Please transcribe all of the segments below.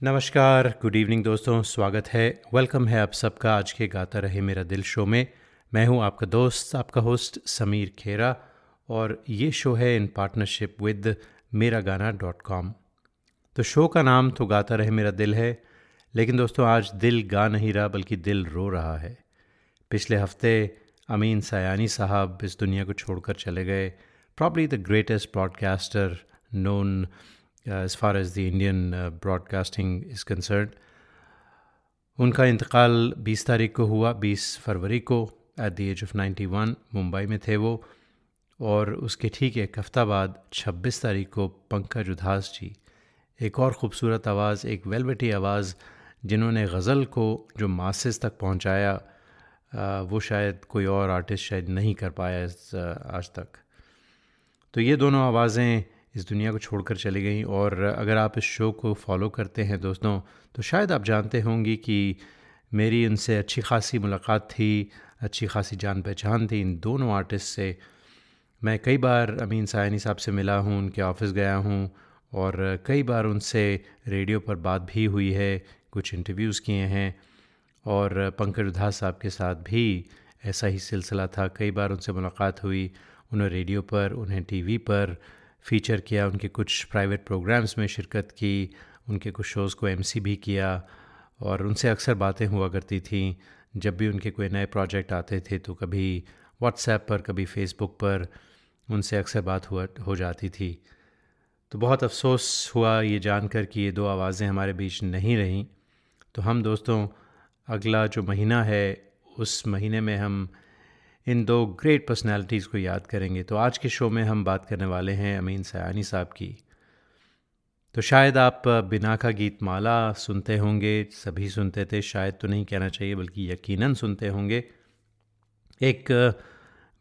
नमस्कार good evening दोस्तों, स्वागत है। वेलकम है आप सबका, आज के गाता रहे मेरा दिल शो में। मैं हूँ आपका दोस्त, आपका होस्ट समीर खेरा और ये शो है इन पार्टनरशिप विद मेरा गाना डॉट कॉम तो शो का नाम तो गाता रहे मेरा दिल है, लेकिन दोस्तों आज दिल गा नहीं रहा, बल्कि दिल रो रहा है। पिछले हफ़्ते अमीन सयानी साहब इस दुनिया को छोड़कर चले गए। Probably the greatest broadcaster known as far as the Indian broadcasting is concern उनका इंतकाल 20 तारीख को हुआ 20 फरवरी को at the age of 91 Mumbai में थे वो। और उसके ठीक एक हफ़्ता बाद 26 तारीख को पंकज उधास जी, एक और ख़ूबसूरत आवाज़, एक वेलवेटी आवाज़, जिन्होंने गज़ल को जो मासेस तक पहुँचाया वो शायद कोई और आर्टिस्ट शायद नहीं कर पाया आज तक। तो ये दोनों आवाज़ें इस दुनिया को छोड़कर चली गई। और अगर आप इस शो को फॉलो करते हैं दोस्तों तो शायद आप जानते होंगे कि मेरी उनसे अच्छी खासी मुलाकात थी, अच्छी खासी जान पहचान थी इन दोनों आर्टिस्ट से। मैं कई बार अमीन सायनी साहब से मिला हूँ, उनके ऑफ़िस गया हूँ और कई बार उनसे रेडियो पर बात भी हुई है, कुछ इंटरव्यूज़ किए हैं और पंकज उधास साहब के साथ भी ऐसा ही सिलसिला था। कई बार उनसे मुलाकात हुई, उन्हें रेडियो पर, उन्हें टीवी पर फ़ीचर किया, उनके कुछ प्राइवेट प्रोग्राम्स में शिरकत की, उनके कुछ शोज़ को एमसी भी किया और उनसे अक्सर बातें हुआ करती थी। जब भी उनके कोई नए प्रोजेक्ट आते थे तो कभी व्हाट्सएप पर, कभी फेसबुक पर उनसे अक्सर बात हुआ, हो जाती थी। तो बहुत अफसोस हुआ ये जानकर कि ये दो आवाज़ें हमारे बीच नहीं रहीं। तो हम दोस्तों, अगला जो महीना है, उस महीने में हम इन दो ग्रेट पर्सनालिटीज़ को याद करेंगे। तो आज के शो में हम बात करने वाले हैं अमीन सयानी साहब की। तो शायद आप बिना का गीत माला सुनते होंगे, सभी सुनते थे, शायद तो नहीं कहना चाहिए, बल्कि यकीनन सुनते होंगे। एक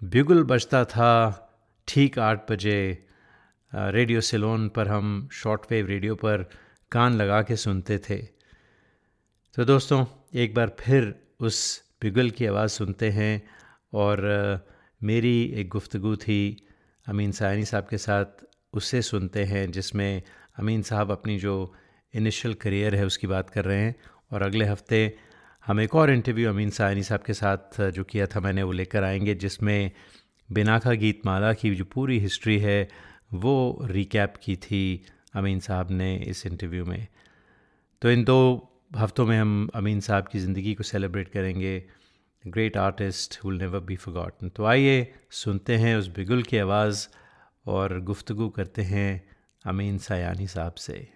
बिगुल बजता था ठीक आठ बजे रेडियो सिलोन पर हम शॉर्ट वेव रेडियो पर कान लगा के सुनते थे। तो दोस्तों, एक बार फिर उस बिगुल की आवाज़ सुनते हैं। और मेरी एक गुफ्तगु थी अमीन सायनी साहब के साथ उससे सुनते हैं, जिसमें अमीन साहब अपनी जो इनिशियल करियर है, उसकी बात कर रहे हैं। और अगले हफ़्ते हम एक और इंटरव्यू अमीन सायनी साहब के साथ, जो किया था मैंने, वो लेकर आएँगे, जिसमें बिनाखा गीत माला की जो पूरी हिस्ट्री है, वो रिकैप की थी अमीन साहब ने इस इंटरव्यू में। तो इन दो हफ्तों में हम अमीन साहब की ज़िंदगी को सेलिब्रेट करेंगे। Great artist will never be forgotten तो आइए सुनते हैं उस बिगुल की आवाज़ और गुफ्तगु करते हैं अमीन सयानी साहब से।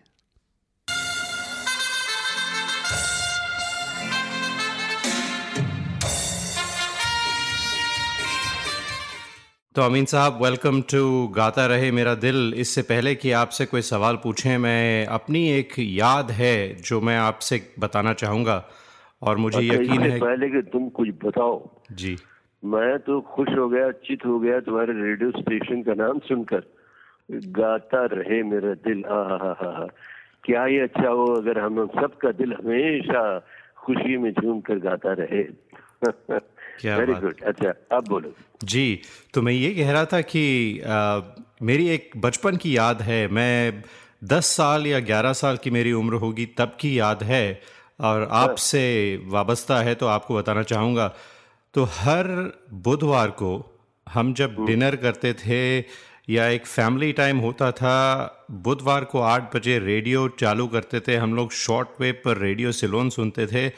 तो अमीन साहब वेलकम टू गाता रहे मेरा दिल। इससे पहले कि आपसे कोई सवाल पूछें, मैं अपनी एक याद है जो मैं आपसे बताना चाहूँगा। और मुझे अच्छा, यकीन है पहले कि तुम कुछ बताओ। जी। मैं तो खुश हो गया चित हो गया तुम्हारे रेडियो स्टेशन का नाम सुनकर। गाता रहे मेरा दिल हा हा हा हा। क्या ही अच्छा हो अगर हम सबका दिल हमेशा खुशी में झूम कर गाता रहे? वेरी गुड अच्छा अब बोलो। जी तो मैं ये कह रहा था कि आ, मेरी एक बचपन की याद है। मैं दस साल या ग्यारह साल की मेरी उम्र होगी तब की याद है। और। आपसे वाबस्ता है तो आपको बताना चाहूँगा तो हर बुधवार को हम जब हम्म। डिनर करते थे या एक फैमिली टाइम होता था बुधवार को आठ बजे रेडियो चालू करते थे हम लोग शॉर्ट वेव पर रेडियो सिलोन सुनते थे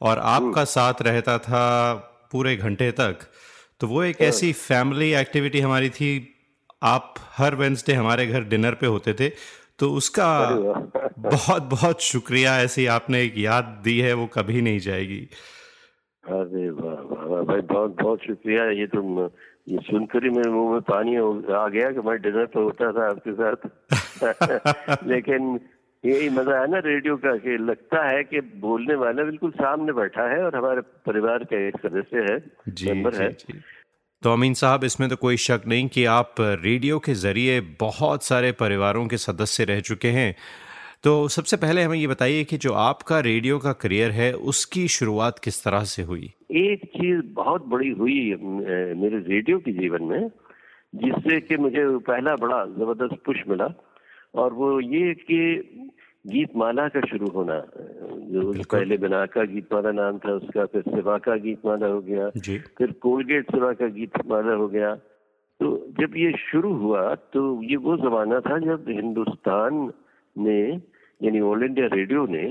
और आपका हम्म। साथ रहता था पूरे घंटे तक तो वो एक। ऐसी फैमिली एक्टिविटी हमारी थी आप हर वेंसडे हमारे घर डिनर पे होते थे तो उसका बहुत बहुत शुक्रिया। ऐसी आपने एक याद दी है वो कभी नहीं जाएगी। अरे वाह वाह भाई बहुत बहुत शुक्रिया। ये तुम ये सुनकर ही मेरे मुँह में पानी आ गया कि मैं डिनर तो होता था आपके साथ। लेकिन यही मज़ा है ना रेडियो का कि लगता है कि बोलने वाला बिल्कुल सामने बैठा है और हमारे परिवार का एक सदस्य है मेंबर है। जी. तो अमीन साहब, इसमें तो कोई शक नहीं कि आप रेडियो के ज़रिए बहुत सारे परिवारों के सदस्य रह चुके हैं। तो सबसे पहले हमें ये बताइए कि जो आपका रेडियो का करियर है, उसकी शुरुआत किस तरह से हुई? एक चीज़ बहुत बड़ी हुई मेरे रेडियो के जीवन में, जिससे कि मुझे पहला बड़ा ज़बरदस्त पुश मिला। और वो ये कि गीतमाला का शुरू होना जो पहले बिना का गीतमाला नाम था उसका फिर सिवा का गीतमाला हो गया फिर कोलगेट सिवा का गीतमाला हो गया। तो जब ये शुरू हुआ तो ये वो जमाना था जब हिंदुस्तान ने यानी ऑल इंडिया रेडियो ने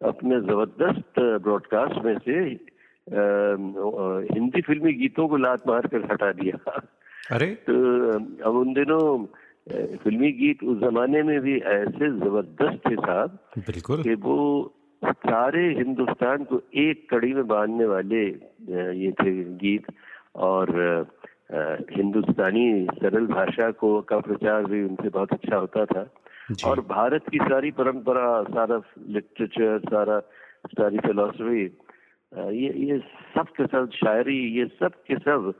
अपने ज़बरदस्त ब्रॉडकास्ट में से आ, हिंदी फिल्मी गीतों को लात मार कर हटा दिया। अरे। तो अब उन दिनों फिल्मी गीत उस जमाने में भी ऐसे ज़बरदस्त थे साहब बिल्कुल। कि वो सारे हिंदुस्तान को एक कड़ी में बांधने वाले ये थे गीत और हिंदुस्तानी सरल भाषा को का प्रचार भी उनसे बहुत अच्छा होता था। और भारत की सारी परंपरा सारा लिटरेचर सारा सारी फिलोसफी ये ये सब के सब शायरी ये सब के सब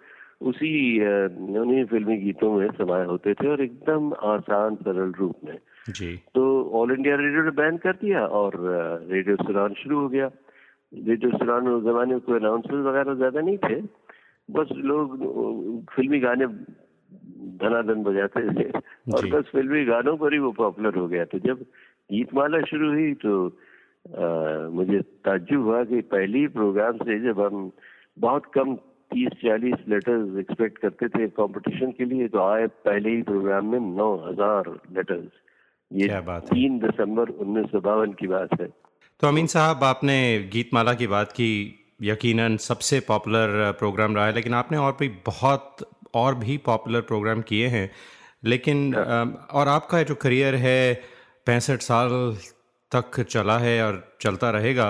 उसी उन्हीं फिल्मी गीतों में समाये होते थे और एकदम आसान सरल रूप में। जी। तो ऑल इंडिया रेडियो ने बैन कर दिया और रेडियो सुरान शुरू हो गया। रेडियो सुरान उस जमाने में कोई अनाउंसमेंट वगैरह ज़्यादा नहीं थे। बस लोग फिल्मी गाने धनाधन बजाते थे और बस फिल्मी गानों पर ही वो पॉपुलर हो गया। तो जब गीतमाला शुरू हुई तो आ, मुझे ताज्जुब हुआ कि पहली प्रोग्राम से जब हम बहुत कम तीस चालीस लेटर्स एक्सपेक्ट करते थे कंपटीशन के लिए तो आए पहले ही प्रोग्राम में नौ हज़ार लेटर्स ये क्या बात तीन दिसंबर उन्नीस सौ बावन की बात है। तो अमीन साहब आपने गीतमाला की बात की यकीनन सबसे पॉपुलर प्रोग्राम रहा है लेकिन आपने और भी बहुत और भी पॉपुलर प्रोग्राम किए हैं। लेकिन और आपका जो करियर है पैंसठ साल तक चला है और चलता रहेगा।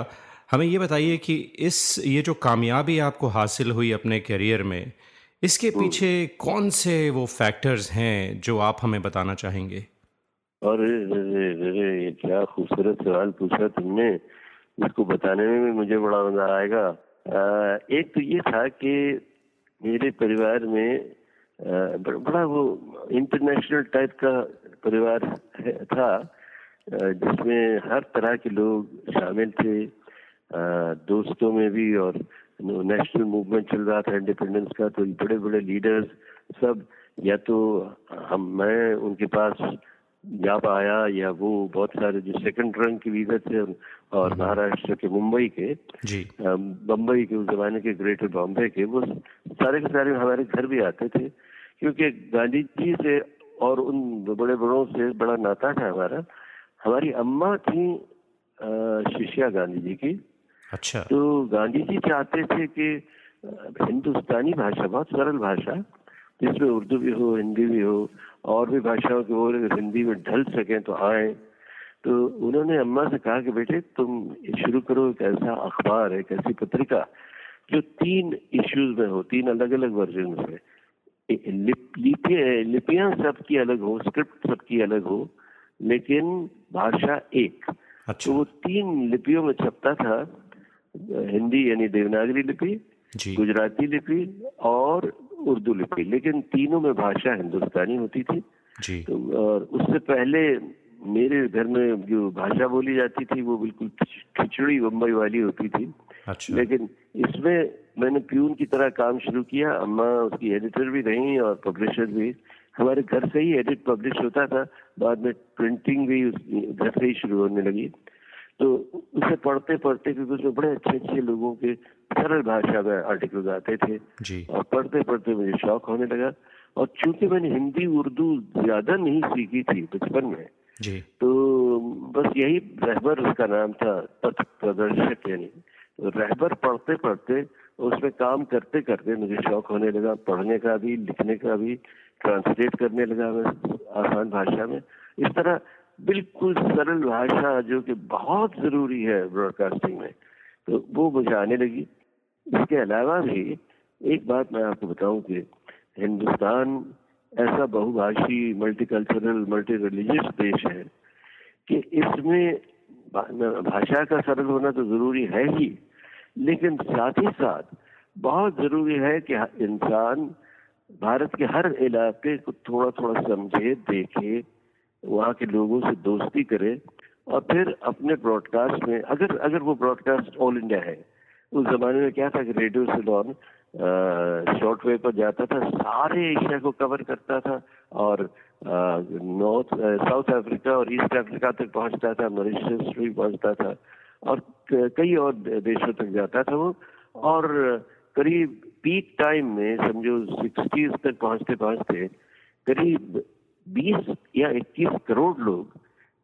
हमें ये बताइए कि इस ये जो कामयाबी आपको हासिल हुई अपने करियर में इसके हम्म। पीछे कौन से वो फैक्टर्स हैं जो आप हमें बताना चाहेंगे? अरे अरे क्या खूबसूरत सवाल पूछा तुमने। इसको बताने में भी मुझे बड़ा मज़ा आएगा। आ, एक तो ये था कि मेरे परिवार में आ, बड़ा वो इंटरनेशनल टाइप का परिवार था जिसमें हर तरह के लोग शामिल थे। दोस्तों में भी और नेशनल मूवमेंट चल रहा था इंडिपेंडेंस का तो बड़े बड़े लीडर्स सब या तो हम मैं उनके पास जा पाया या वो बहुत सारे जो सेकंड रंग के वीज़ा थे और महाराष्ट्र के मुंबई के जी। बम्बई के उस जमाने के ग्रेटर बॉम्बे के वो सारे के सारे हमारे घर भी आते थे क्योंकि गांधी जी से और उन बड़े बड़ों से बड़ा नाता था हमारा हमारी अम्मा थी शिष्या गांधी जी की अच्छा। तो गांधी जी चाहते थे कि हिंदुस्तानी भाषा बहुत सरल भाषा जिसमें उर्दू भी हो हिंदी भी हो और भी भाषाओं के वो हिंदी में ढल सके तो आए। तो उन्होंने अम्मा से कहा कि बेटे तुम शुरू करो एक ऐसा अखबार एक ऐसी पत्रिका जो तीन इश्यूज़ में हो तीन अलग अलग वर्जन में लिपियाँ लिपियाँ सबकी अलग हो स्क्रिप्ट सबकी अलग हो लेकिन भाषा एक। अच्छा। तो वो तीन लिपियों में छपता था हिंदी यानी देवनागरी लिपि गुजराती लिपि और उर्दू लिपि। लेकिन तीनों में भाषा हिंदुस्तानी होती थी। जी। तो और उससे पहले मेरे घर में जो भाषा बोली जाती थी वो बिल्कुल खिचड़ी बम्बई वाली होती थी। अच्छा। लेकिन इसमें मैंने प्यून की तरह काम शुरू किया। अम्मा उसकी एडिटर भी रही और पब्लिशर भी। हमारे घर से ही एडिट पब्लिश होता था। बाद में प्रिंटिंग भी घर से ही शुरू होने लगी। तो उसे पढ़ते पढ़ते क्योंकि उसमें बड़े अच्छे अच्छे लोगों के सरल भाषा में आर्टिकल आते थे जी। और पढ़ते पढ़ते मुझे शौक होने लगा। और चूँकि मैंने हिंदी उर्दू ज़्यादा नहीं सीखी थी बचपन में जी। तो बस यही रहबर उसका नाम था पथ प्रदर्शक यानी। तो रहबर पढ़ते पढ़ते उसमें काम करते करते मुझे शौक होने लगा पढ़ने का भी लिखने का भी ट्रांसलेट करने लगा मैं आसान भाषा में। इस तरह बिल्कुल सरल भाषा जो कि बहुत ज़रूरी है ब्रॉडकास्टिंग में तो वो मुझे आने लगी। इसके अलावा भी एक बात मैं आपको बताऊँ कि हिंदुस्तान ऐसा बहुभाषी मल्टीकल्चरल मल्टी रिलीजियस देश है कि इसमें भाषा का सरल होना तो ज़रूरी है ही, लेकिन साथ ही साथ बहुत ज़रूरी है कि इंसान भारत के हर इलाके को थोड़ा थोड़ा समझे, देखे वहाँ के लोगों से दोस्ती करे और फिर अपने ब्रॉडकास्ट में, अगर अगर वो ब्रॉडकास्ट ऑल इंडिया है, उस जमाने में क्या था कि रेडियो से सिलोन शॉर्ट वेव पर जाता था, सारे एशिया को कवर करता था और नॉर्थ साउथ अफ्रीका और ईस्ट अफ्रीका तक पहुँचता था मॉरिशस भी पहुँचता था और कई और देशों तक जाता था वो और करीब पीक टाइम में, समझो सिक्सटीज तक पहुँचते पहुँचते करीब 20 या 21 करोड़ लोग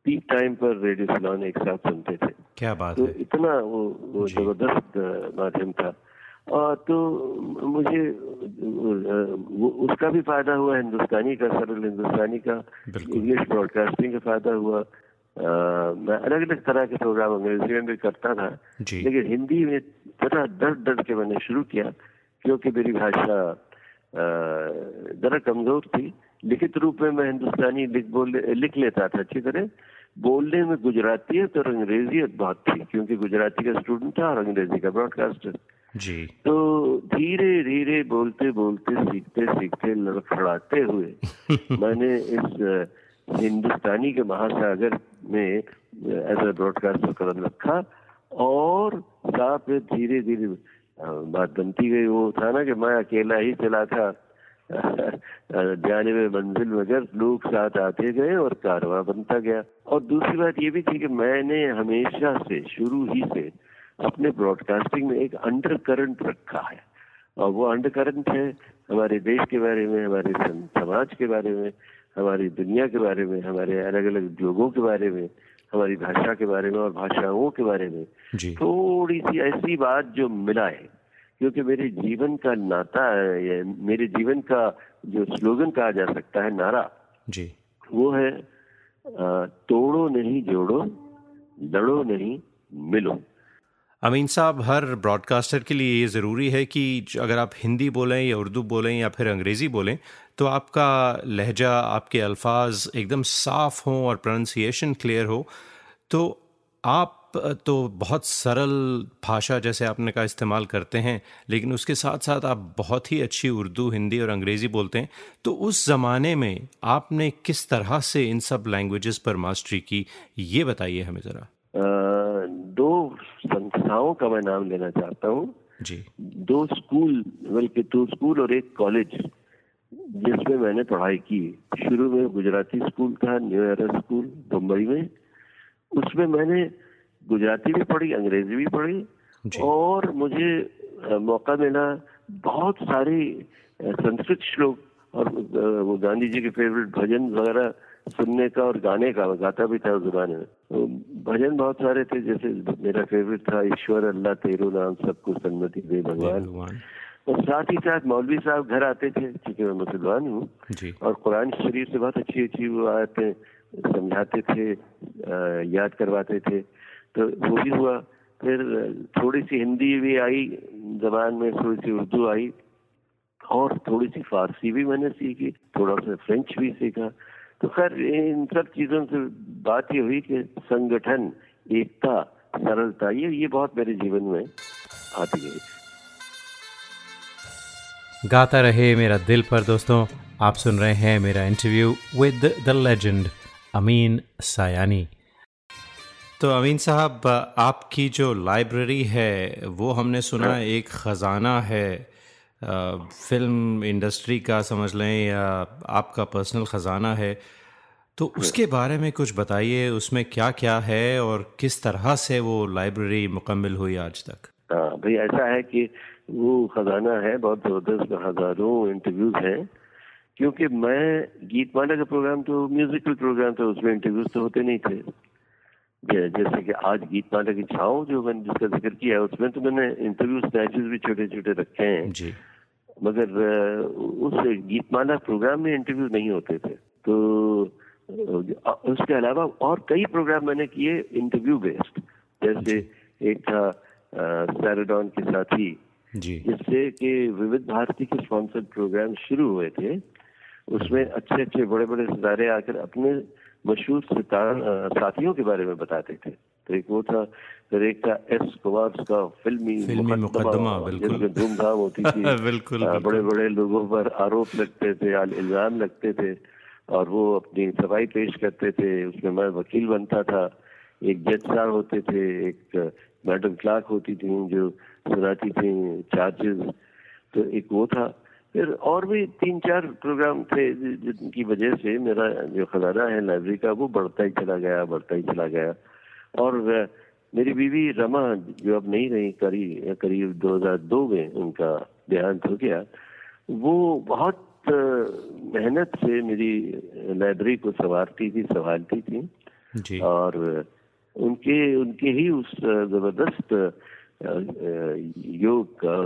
पीक टाइम पर रेडियो सिलोन एक साथ सुनते थे। क्या बात तो है। इतना वो, वो ज़बरदस्त माध्यम था। और तो मुझे उसका भी फ़ायदा हुआ हिंदुस्तानी का सरल हिंदुस्तानी का इंग्लिश ब्रॉडकास्टिंग का फ़ायदा हुआ। आ, मैं अलग अलग तरह के प्रोग्राम अंग्रेज़ी में भी करता था लेकिन हिंदी में जरा डर डर के मैंने शुरू किया क्योंकि मेरी भाषा जरा कमज़ोर थी। लिखित रूप में मैं हिंदुस्तानी लिख बोल लिख लेता था अच्छी तरह। बोलने में गुजरातीयत और अंग्रेजियत बहुत थी क्योंकि गुजराती का स्टूडेंट था और अंग्रेज़ी का ब्रॉडकास्टर जी। तो धीरे धीरे बोलते बोलते सीखते सीखते लड़खड़ाते हुए मैंने इस हिंदुस्तानी के महासागर में एज ए ब्रॉडकास्टर कदम रखा और साथ में धीरे धीरे बात बनती गई। वो था ना कि मैं अकेला ही चला था। जाने में मंजिल मगर लोग साथ आते गए और कारवा बनता गया। और दूसरी बात ये भी थी कि मैंने हमेशा से शुरू ही से अपने ब्रॉडकास्टिंग में एक अंडर करंट रखा है। और वो अंडर करंट है हमारे देश के बारे में हमारे समाज के बारे में हमारी दुनिया के बारे में हमारे अलग अलग लोगों के बारे में हमारी भाषा के बारे में और भाषाओं के बारे में। थोड़ी सी ऐसी बात जो मिला है क्योंकि मेरे जीवन का नाता है मेरे जीवन का जो स्लोगन कहा जा सकता है नारा जी। वो है तोड़ो नहीं जोड़ो लड़ो नहीं मिलो। अमीन साहब हर ब्रॉडकास्टर के लिए ये ज़रूरी है कि अगर आप हिंदी बोलें या उर्दू बोलें या फिर अंग्रेज़ी बोलें तो आपका लहजा आपके अल्फाज एकदम साफ़ हों और प्रोनाउंसिएशन क्लियर हो। तो आप तो बहुत सरल भाषा जैसे आपने कहा इस्तेमाल करते हैं लेकिन उसके साथ साथ आप बहुत ही अच्छी उर्दू हिंदी और अंग्रेज़ी बोलते हैं। तो उस ज़माने में आपने किस तरह से इन सब लैंग्वेजेस पर मास्टरी की ये बताइए हमें ज़रा। दो संस्थाओं का मैं नाम लेना चाहता हूँ। जी। दो स्कूल बल्कि दो स्कूल और एक कॉलेज जिसमें मैंने पढ़ाई की। शुरू में गुजराती स्कूल था न्यू एरा स्कूल मुंबई में। उसमें मैंने गुजराती भी पढ़ी अंग्रेज़ी भी पढ़ी और मुझे मौका मिला बहुत सारे संस्कृत श्लोक और वो गांधी जी के फेवरेट भजन वगैरह सुनने का और गाने का गाता भी था उस जमाने में। तो भजन बहुत सारे थे जैसे मेरा फेवरेट था ईश्वर अल्लाह तेरो नाम सबको सन्मति दे भगवान। और साथ ही साथ मौलवी साहब घर आते थे क्योंकि मैं मुसलमान हूँ। और कुरान शरीफ से बहुत अच्छी अच्छी वो आते समझाते थे याद करवाते थे। तो वो भी हुआ। फिर थोड़ी सी हिंदी भी आई, जबान में थोड़ी सी उर्दू आई और थोड़ी सी फारसी भी मैंने सीखी, थोड़ा सा फ्रेंच भी सीखा। तो खैर, इन सब चीज़ों से बात ये हुई कि संगठन, एकता, सरलता, ये ये बहुत मेरे जीवन में आती गई गाता रहे मेरा दिल पर दोस्तों, आप सुन रहे हैं मेरा interview with the legend Amin Sayani तो अमीन साहब, आपकी जो लाइब्रेरी है, वो हमने सुना एक ख़जाना है। फ़िल्म इंडस्ट्री का समझ लें या आपका पर्सनल ख़जाना है। तो उसके बारे में कुछ बताइए, उसमें क्या क्या है और किस तरह से वो लाइब्रेरी मुकम्मल हुई आज तक? हाँ भाई ऐसा है कि वो खजाना है, बहुत ज़बरदस्त हज़ारों इंटरव्यूज़ हैं। क्योंकि मैं गीत माला का प्रोग्राम तो म्यूजिकल प्रोग्राम था उसमें इंटरव्यूज़ तो होते नहीं थे। जैसे कि आज गीत माला की छाओ जो मैंने जिसका ज़िक्र किया है उसमें तो मैंने इंटरव्यू स्नैचेस भी छोटे छोटे रखे हैं। जी। मगर उस गीत माला प्रोग्राम में इंटरव्यू नहीं होते थे। तो उसके अलावा और कई प्रोग्राम मैंने किए इंटरव्यू बेस्ड जैसे एक था सैराडॉन के साथी। जिससे कि विविध भारती के स्पॉन्सर्ड प्रोग्राम शुरू हुए थे। उसमें अच्छे अच्छे बड़े बड़े सितारे आकर अपने मशहूर साथियों के बारे में बताते थे। तो एक वो था फिर एक था एस कुमार का फिल्मी, फिल्मी मुकदमा जिसमें धूमधाम होती थी। बिल्कुल, बड़े बड़े लोगों पर आरोप लगते थे इल्ज़ाम लगते थे और वो अपनी सफ़ाई पेश करते थे। उसमें मैं वकील बनता था एक जज साहब होते थे एक मैडम क्लार्क होती थी जो सुनाती थी चार्जेस तो एक वो था फिर और भी तीन चार प्रोग्राम थे जिनकी वजह से मेरा जो खजाना है लाइब्रेरी का वो बढ़ता ही चला गया बढ़ता ही चला गया और मेरी बीवी रमा जो अब नहीं रही करीब करीब 2002 में उनका देहांत हो गया वो बहुत मेहनत से मेरी लाइब्रेरी को संवारती थी संभालती थी जी। और उनके उनके ही उस ज़बरदस्त योग का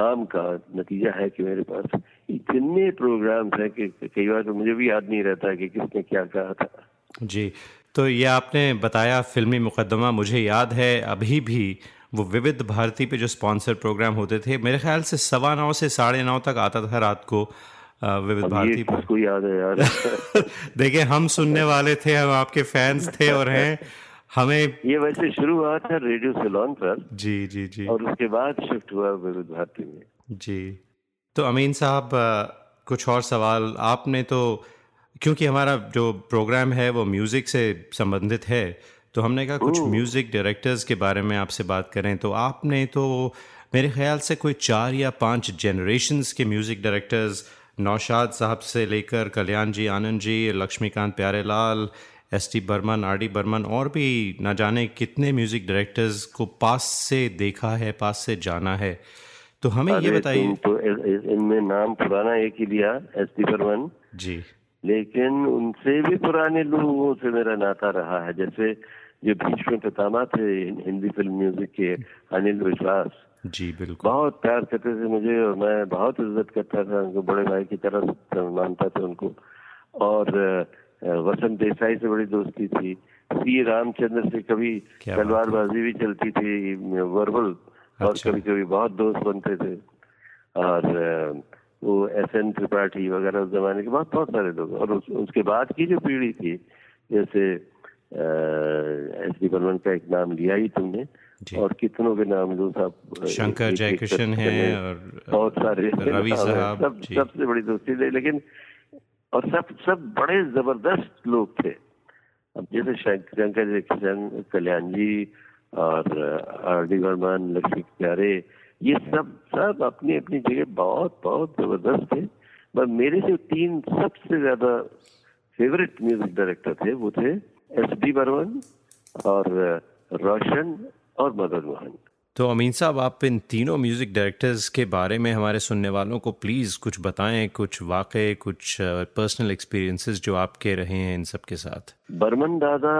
काम का नतीजा है कि मेरे पास इतने प्रोग्राम है कि कई बार तो मुझे भी याद नहीं रहता कि किसने क्या कहा था। जी तो ये आपने बताया फिल्मी मुकदमा मुझे याद है। अभी भी वो विविध भारती पे जो स्पॉन्सर प्रोग्राम होते थे मेरे ख्याल से सवा नौ से साढ़े नौ तक आता था रात को विविध भारती पर को याद है यार। देखिए हम सुनने वाले थे हम आपके फैंस थे और हैं। हमें ये वैसे शुरू हुआ था रेडियो सिलोन पर। जी जी जी। और उसके बाद शिफ्ट हुआ विविध भारती में। जी। तो अमीन साहब कुछ और सवाल आपने तो क्योंकि हमारा जो प्रोग्राम है वो म्यूज़िक से संबंधित है तो हमने कहा कुछ म्यूज़िक डायरेक्टर्स के बारे में आपसे बात करें। तो आपने तो मेरे ख्याल से कोई चार या पाँच जनरेशन्स के म्यूज़िक डायरेक्टर्स नौशाद साहब से लेकर Kalyan ji Anand ji Laxmikant Pyarelal S D Burman R D Burman और भी ना जाने कितने म्यूज़िक डायरेक्टर्स को पास से देखा है पास से जाना है। तो हमें ये बताइए। तो इनमें नाम पुराना एक ही लिया एस टी बर्मन। जी। लेकिन उनसे भी पुराने लोगों से मेरा नाता रहा है। जैसे जो भीष्म पितामा थे हिंदी फ़िल्म म्यूज़िक के अनिल विश्वास। जी बिल्कुल। बहुत प्यार करते थे मुझे और मैं बहुत इज़्ज़त करता था उनको बड़े भाई की तरह मानता था उनको। और वसंत देसाई से बड़ी दोस्ती थी। सी. रामचंद्र से कभी तलवारबाजी भी चलती थी वर्बल अच्छा। और। कभी कभी बहुत दोस्त बनते थे। और वो एस एन त्रिपाठी वगैरह उस जमाने के बाद बहुत सारे लोग। और उस, उसके बाद की जो पीढ़ी थी जैसे एस डी बर्मन का एक नाम लिया ही तुमने और कितनों के नाम लो साहब शंकर जयकिशन है और बहुत सारे रवि साहब सब सबसे बड़ी दोस्ती थी। लेकिन और सब सब बड़े ज़बरदस्त लोग थे। अब जैसे शंकर जयकिशन कल्याण जी और आर डी बर्मन लक्ष्मी प्यारे, ये सब सब अपनी अपनी जगह बहुत बहुत ज़बरदस्त थे। पर मेरे जो तीन सबसे ज़्यादा फेवरेट म्यूज़िक डायरेक्टर थे, वो थे एस डी बर्मन और रोशन और मदन मोहन। तो अमीन साहब आप इन तीनों म्यूज़िक डायरेक्टर्स के बारे में हमारे सुनने वालों को प्लीज़ कुछ बताएँ कुछ वाक़े कुछ पर्सनल एक्सपीरियंसेस जो आपके रहे हैं इन सब के साथ। बर्मन दादा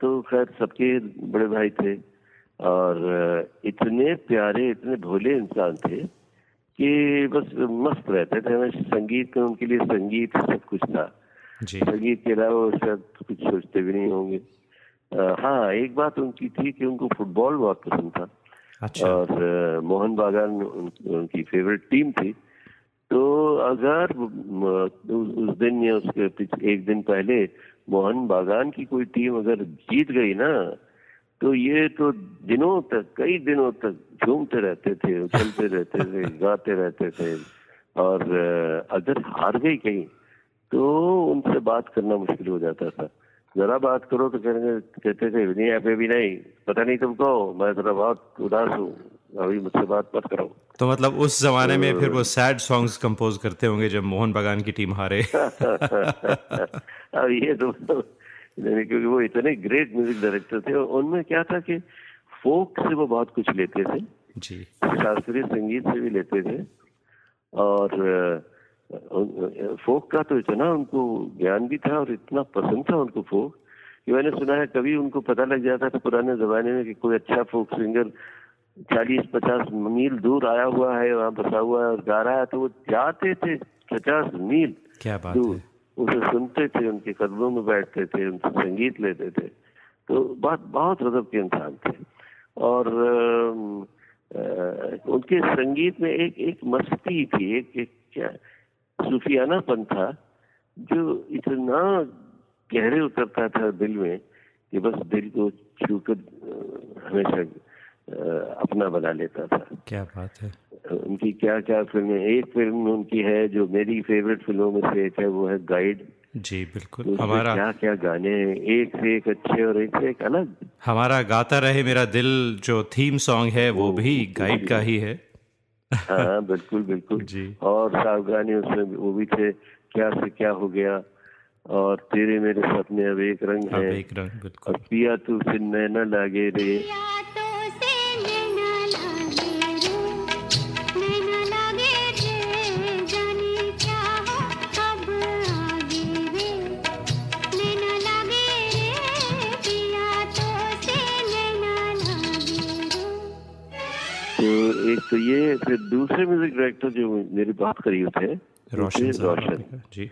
तो खैर सबके बड़े भाई थे और इतने प्यारे इतने भोले इंसान थे कि बस मस्त रहते थे। हमें संगीत में उनके लिए संगीत सब कुछ था। जी। संगीत के अलावा शायद कुछ सोचते भी नहीं होंगे। हाँ एक बात उनकी थी कि उनको फुटबॉल बहुत पसंद था। अच्छा। और मोहन बागान उन, उनकी फेवरेट टीम थी। तो अगर उस दिन या उसके एक दिन पहले मोहन बागान की कोई टीम अगर जीत गई ना तो ये तो दिनों तक कई दिनों तक झूमते रहते थे उछलते रहते थे गाते रहते थे। और अगर हार गई कहीं तो उनसे बात करना मुश्किल हो जाता था। जरा बात करो तो कहेंगे कहते थे नहीं अभी भी नहीं। पता नहीं तुमको मैं थोड़ा बहुत उदास हूँ। अभी मुझसे बात मत करो तो मतलब उस जमाने में फिर वो सैड सॉन्ग्स कंपोज करते होंगे जब मोहन बगान की टीम हारे। अब ये तो क्योंकि वो इतने ग्रेट म्यूज़िक डायरेक्टर थे उनमें क्या था कि फोक से वो बहुत कुछ लेते थे। जी। शास्त्रीय संगीत से भी लेते थे। और फोक का तो इतना उनको ज्ञान भी था और इतना पसंद था उनको फोक कि मैंने सुना है कभी उनको पता लग जाता था पुराने जमाने में कि कोई अच्छा फोक सिंगर चालीस पचास मील दूर आया हुआ है वहाँ बसा हुआ है और गा रहा है तो वो जाते थे पचास मील क्या बात दूर। है? उसे सुनते थे उनके कदमों में बैठते थे उनसे संगीत लेते थे। तो बहुत बहुत रदब के इंसान थे। और उनके संगीत में एक एक मस्ती थी एक एक क्या सूफियानापन था जो इतना गहरे उतरता था दिल में कि बस दिल को छूकर हमेशा अपना बना लेता था। क्या बात है। उनकी क्या क्या फ़िल्में एक फ़िल्म उनकी है जो मेरी फेवरेट फ़िल्मों में से एक है वो है गाइड जी बिल्कुल। तो हमारा क्या क्या गाने हैं एक से एक अच्छे और एक से एक अलग। हमारा गाता रहे मेरा दिल जो थीम सॉन्ग है वो भी गाइड का ही है। हाँ बिल्कुल बिल्कुल। जी। और सावधानी उसमें वो भी थे क्या से क्या हो गया। और तेरे मेरे सपने अब एक रंग है। एक रंग और बिल्कुल पिया तू फिर नैना लागे रे। तो ये फिर दूसरे म्यूज़िक डायरेक्टर जो मेरे बहुत करीब थे रोशन रोशन। जी।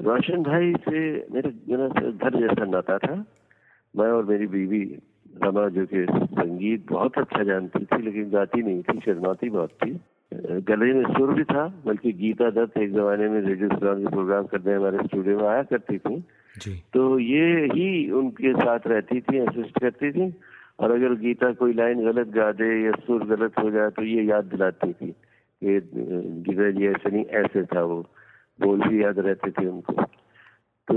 रोशन भाई से मेरे घर जैसा नाता था। मैं और मेरी बीवी रमा जो कि संगीत बहुत अच्छा जानती थी लेकिन गाती नहीं थी शर्माती बहुत थी। गले में सुर भी था बल्कि गीता दत्त एक जमाने में रेडियो के प्रोग्राम करने हमारे स्टूडियो में आया करती थी। जी। तो ये ही उनके साथ रहती थी असिस्ट करती थी। और अगर गीता कोई लाइन गलत गा दे या सुर गलत हो जाए तो ये याद दिलाती थी कि गीता जी ऐसे नहीं ऐसे था वो। बोल भी याद रहते थे उनको। तो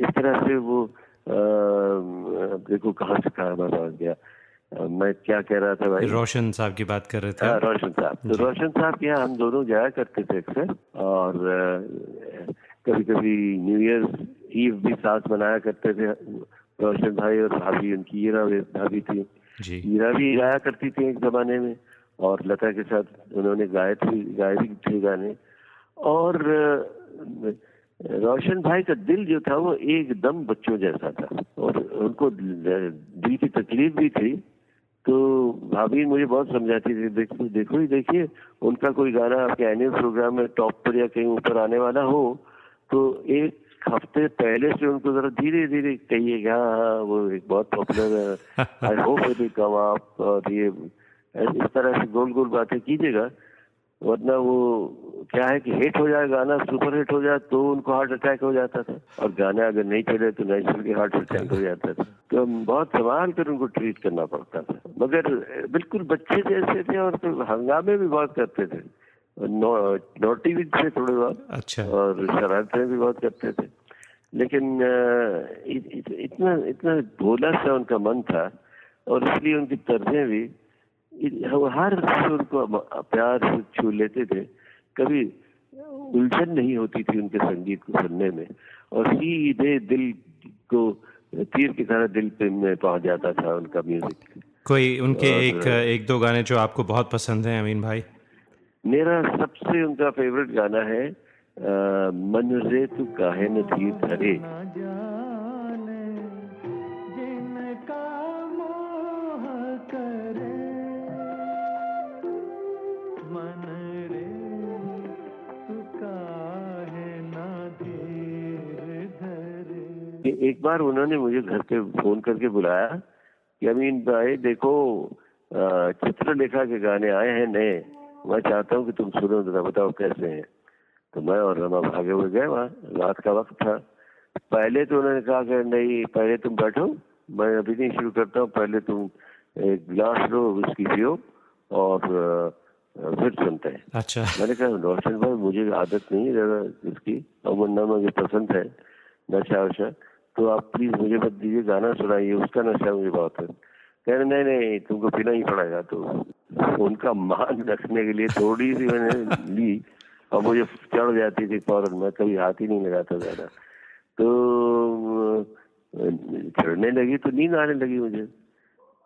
इस तरह से वो देखो कहाँ से कहाँ मैं पहुँच गया। मैं क्या कह रहा था भाई? रोशन साहब की बात कर रहे थे हाँ, आप? रोशन साहब। तो रोशन साहब के यहाँ हम दोनों जाया करते थे अक्सर और कभी कभी न्यू ईयर ईव भी साथ मनाया करते थे। रोशन भाई और भाभी उनकी ईरा भाभी थी। ईरा भी गाया करती थी एक जमाने में और लता के साथ उन्होंने गाए थे गाए भी थे गाने। और रोशन भाई का दिल जो था वो एकदम बच्चों जैसा था और उनको दिल की तकलीफ़ भी थी। तो भाभी मुझे बहुत समझाती थी देखो देखो ही देखिए उनका कोई गाना आपके एनुअल प्रोग्राम में टॉप पर या कहीं ऊपर आने वाला हो तो एक हफ़्ते पहले से उनको जरा धीरे धीरे कहिए कि हाँ वो एक बहुत पॉपुलर है I hope will come up और ये इस तरह से गोल गोल बातें कीजिएगा वरना वो क्या है कि हिट हो जाए गाना सुपर हिट हो जाए तो उनको हार्ट अटैक हो जाता था। और गाना अगर नहीं चले तो नेचुरली हार्ट अटैक हो जाता था। तो बहुत संभाल कर उनको ट्रीट करना पड़ता था। मगर बिल्कुल बच्चे जैसे थे और फिर हंगामे भी बहुत करते थे। नौ, नोटी भी थे थोड़े बहुत। अच्छा। और शरारतें भी बहुत करते थे। लेकिन इत, इत, इतना इतना भोला सा उनका मन था और इसलिए उनकी तर्जें भी हर सुर को प्यार से छू लेते थे। कभी उलझन नहीं होती थी उनके संगीत को सुनने में और सीधे दिल को तीर की तरह दिल पे में पहुँच जाता था उनका म्यूज़िक कोई उनके और- एक एक दो गाने जो आपको बहुत पसंद हैं अमीन भाई? मेरा सबसे उनका फेवरेट गाना है मन रे तू काहे न धीर धरे एक बार उन्होंने मुझे घर पे फ़ोन करके बुलाया कि अमीन भाई, देखो चित्रलेखा के गाने आए हैं नए। मैं चाहता हूँ कि तुम सुनो, जरा बताओ कैसे हैं। तो मैं और रमा भागे हुए गए वहाँ रात का वक्त था। पहले तो उन्होंने कहा कि नहीं पहले तुम बैठो मैं अभी नहीं शुरू करता हूँ पहले तुम एक गिलास लो उसकी पियो और फिर सुनते हैं। अच्छा। मैंने कहा रोशन भाई मुझे आदत नहीं है ज़्यादा इसकी और वरना मुझे पसंद है नशा वशा। तो आप प्लीज़ मुझे मत दीजिए गाना सुनाइए उसका नशा मुझे बहुत है। कह रहे नहीं नहीं तुमको पीना ही पड़ेगा। तो उनका मान रखने के लिए थोड़ी सी मैंने ली और मुझे चढ़ जाती थी फ़ौरन, मैं कभी हाथ ही नहीं लगाता ज़्यादा। तो चढ़ने लगी तो नींद आने लगी मुझे।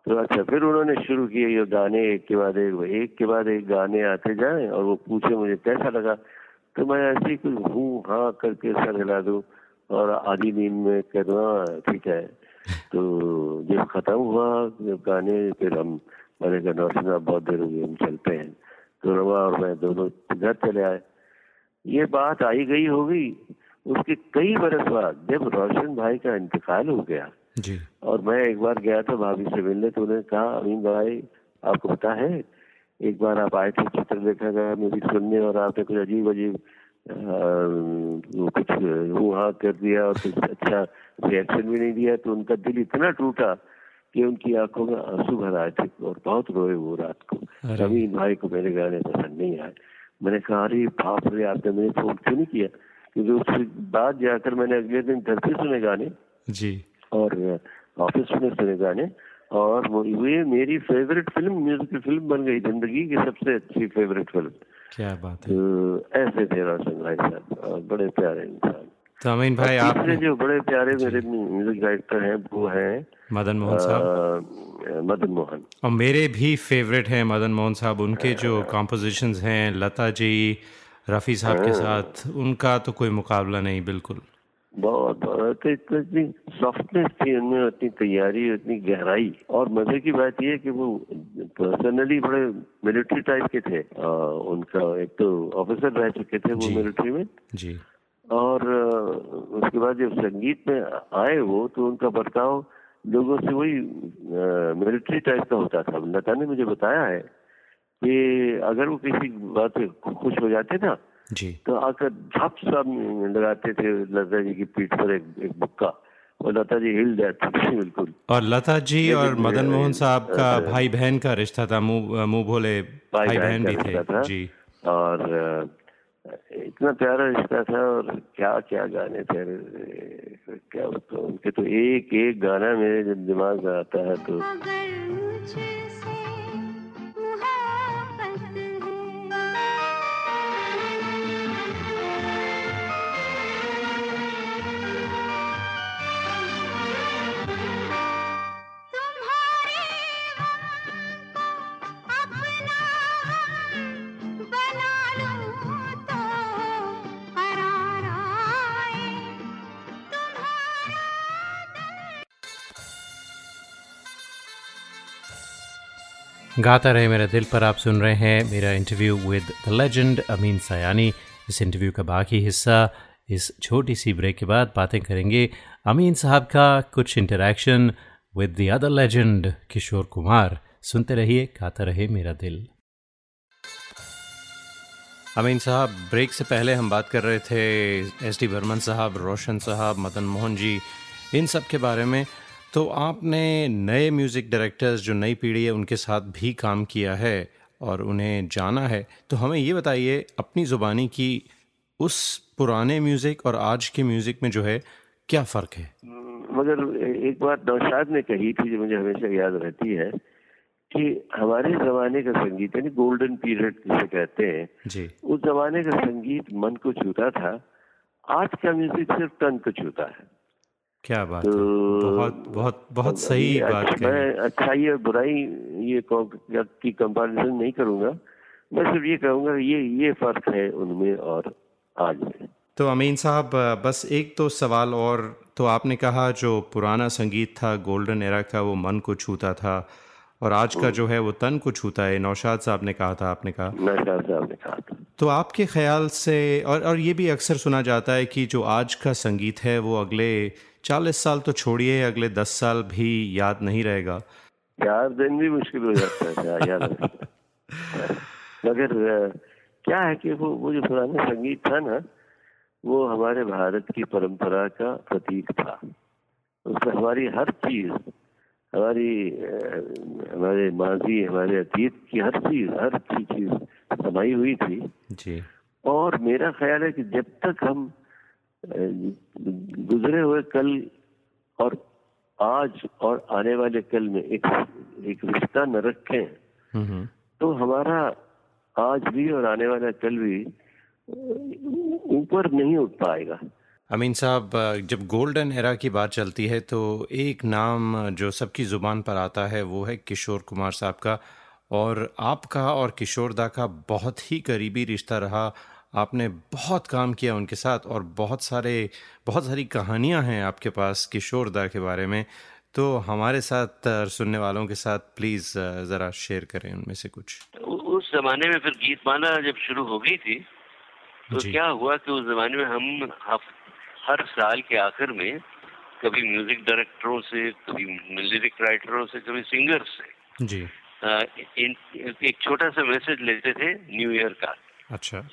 तो अच्छा फिर उन्होंने शुरू किए ये गाने एक के बाद एक एक के बाद एक गाने आते जाए और वो पूछे मुझे, कैसा लगा? तो मैं ऐसे ही कुछ हूँ हाँ करके सर हिला दूँ और आधी नींद में कहना ठीक है। तो जब खत्म हुआ, जब गाने, फिर हम मैंने कहा साहब बहुत देर हो गई हम चलते हैं। तो रवा और मैं दोनों घर चले आए। ये बात आई गई होगी। उसके कई बरस बाद जब रोशन भाई का इंतकाल हो गया जी। और मैं एक बार गया था भाभी से मिलने तो उन्होंने कहा अमीन भाई आपको पता है एक बार आप आए थे चित्रलेखा का मेरी सुनने और आपने कुछ अजीब अजीब वो कुछ वहाँ कर दिया और कुछ अच्छा रिएक्शन भी नहीं दिया। तो उनका दिल इतना टूटा कि उनकी आँखों में आँसू भर आए थे और बहुत रोए वो रात को। अमीन भाई को मेरे गाने पसंद नहीं आए। मैंने कहा अरे बाप रे आपने मुझे फ़ोन क्यों नहीं किया? क्योंकि उसके बाद जाकर मैंने अगले दिन घर पे सुने गाने। जी। और ऑफ़िस में सुने गाने। और वो- ये मेरी फेवरेट फ़िल्म म्यूज़िक फ़िल्म बन गई ज़िंदगी की सबसे अच्छी फेवरेट फ़िल्म क्या बात है। तो ऐसे थे रोशन भाई साहब बड़े प्यारे इंसान। तो अमीन भाई आपने जो बड़े प्यारे मेरे म्यूज़िक डायरेक्टर हैं वो हैं मदन मोहन साहब। मदन मोहन। और मेरे भी फेवरेट हैं मदन मोहन साहब उनके जो कॉम्पोजिशंस हैं लता जी रफ़ी साहब के साथ उनका तो कोई मुकाबला नहीं बिल्कुल। बहुत बहुत तो इतनी सॉफ्टनेस थी उनमें इतनी तैयारी इतनी गहराई। और मज़े की बात यह कि वो पर्सनली बड़े मिलिट्री टाइप के थे। अ, उनका एक तो ऑफिसर रह चुके थे वो मिलिट्री में। जी। और उसके बाद जब संगीत में आए वो तो उनका बर्ताव लोगों से वही मिलिट्री टाइप का होता था। लता ने मुझे बताया है कि अगर वो किसी बात पे खुश हो जाते ना जी। तो आकर झप सा लगाते थे लता जी की पीठ पर एक, एक बुक्का। और लता जी हिल जाती थी बिल्कुल। और लता जी और मदन मोहन साहब का भाई बहन का रिश्ता था मुँह मुँह भोले भाई बहन भी थे। जी। और इतना प्यारा रिश्ता था और क्या क्या गाने थे क्या उसको, उनके तो एक एक गाना मेरे जब दिमाग में आता है तो गाता रहे मेरा दिल पर, आप सुन रहे हैं मेरा interview with the legend Amin Sayani. इस इंटरव्यू का बाकी हिस्सा, इस छोटी सी ब्रेक के बाद बातें करेंगे अमीन साहब का कुछ interaction with the other legend Kishore Kumar. सुनते रहिए, गाता रहे मेरा दिल। अमीन साहब ब्रेक से पहले हम बात कर रहे थे एस डी बर्मन साहब, रोशन साहब, मदन मोहन जी, इन सब के बारे में। तो आपने नए म्यूज़िक डायरेक्टर्स जो नई पीढ़ी है उनके साथ भी काम किया है और उन्हें जाना है। तो हमें ये बताइए अपनी ज़ुबानी की उस पुराने म्यूज़िक और आज के म्यूज़िक में जो है क्या फ़र्क है? मगर एक बात नौशाद ने कही थी जो मुझे हमेशा याद रहती है कि हमारे जमाने का संगीत यानी गोल्डन पीरियड जिसे कहते हैं जी। उस जमाने का संगीत मन को छूता था आज का म्यूज़िक सिर्फ़ तन को छूता है। क्या बात है? तो बहुत बहुत बहुत सही बात अच्छा- मैं अच्छाई और बुराई ये की कंपैरिजन नहीं करूँगा। मैं सिर्फ़ ये कहूँगा ये ये फ़र्क है उनमें और आज में। तो अमीन साहब बस एक तो सवाल और तो आपने कहा जो पुराना संगीत था गोल्डन एरा का वो मन को छूता था और आज का जो है वो तन को छूता है नौशाद साहब ने कहा था आपने कहा। नौशाद साहब ने कहा था। तो आपके ख्याल से और और ये भी अक्सर सुना जाता है कि जो आज का संगीत है वो अगले चालीस साल तो छोड़िए अगले दस साल भी याद नहीं रहेगा। चार दिन भी मुश्किल हो जाता है क्या याद मगर क्या है कि वो वो जो पुराना संगीत था ना वो हमारे भारत की परंपरा का प्रतीक था। उसमें हमारी हर चीज़ हमारी हमारे माजी हमारे अतीत की हर चीज़ हर चीज़ समाई हुई थी। जी। और मेरा ख्याल है कि जब तक हम गुजरे हुए कल और आज और आने वाले कल में एक एक रिश्ता न रखें। तो हमारा आज भी और आने वाला कल भी ऊपर नहीं उठ पाएगा। अमीन साहब जब गोल्डन एरा की बात चलती है तो एक नाम जो सबकी ज़ुबान पर आता है वो है किशोर कुमार साहब का। और आपका और किशोरदा का बहुत ही करीबी रिश्ता रहा। आपने बहुत काम किया उनके साथ और बहुत सारे बहुत सारी कहानियाँ हैं आपके पास किशोरदा के बारे में। तो हमारे साथ सुनने वालों के साथ प्लीज़ ज़रा शेयर करें उनमें से कुछ। उस जमाने में फिर गीत माला जब शुरू हो गई थी तो क्या हुआ कि उस जमाने में हम हर साल के आखिर में कभी म्यूज़िक डायरेक्टरों से कभी लिरिक राइटरों से कभी सिंगर से जी। अ, इन, एक छोटा सा मैसेज लेते थे न्यू ईयर का। अच्छा।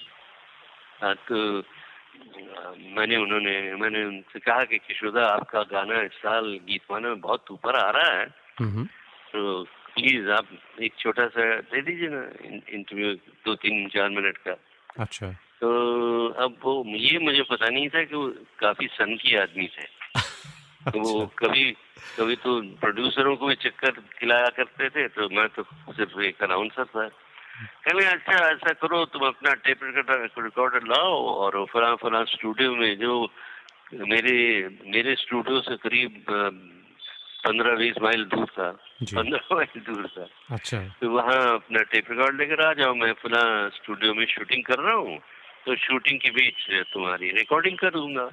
तो मैंने उन्होंने मैंने उनसे कहा कि किशोदा आपका गाना इस साल गीतमाला में बहुत ऊपर आ रहा है। तो प्लीज़ आप एक छोटा सा दे दीजिए ना इंटरव्यू दो तीन चार मिनट का। अच्छा। तो अब वो ये मुझे पता नहीं था कि वो काफ़ी सन की आदमी थे। तो वो कभी कभी तो प्रोड्यूसरों को भी चक्कर खिलाया करते थे तो मैं तो सिर्फ़ एक अनाउंसर था। कहने अच्छा ऐसा करो तुम अपना टेप रिकॉर्डर रिकॉर्डर लाओ और फला फला स्टूडियो में जो मेरे मेरे स्टूडियो से करीब पंद्रह बीस माइल दूर था। पंद्रह माइल दूर था। अच्छा। तो वहाँ अपना टेप रिकॉर्ड लेकर आ जाओ मैं फला स्टूडियो में शूटिंग कर रहा हूँ तो शूटिंग के बीच तुम्हारी रिकॉर्डिंग कर दूँगा।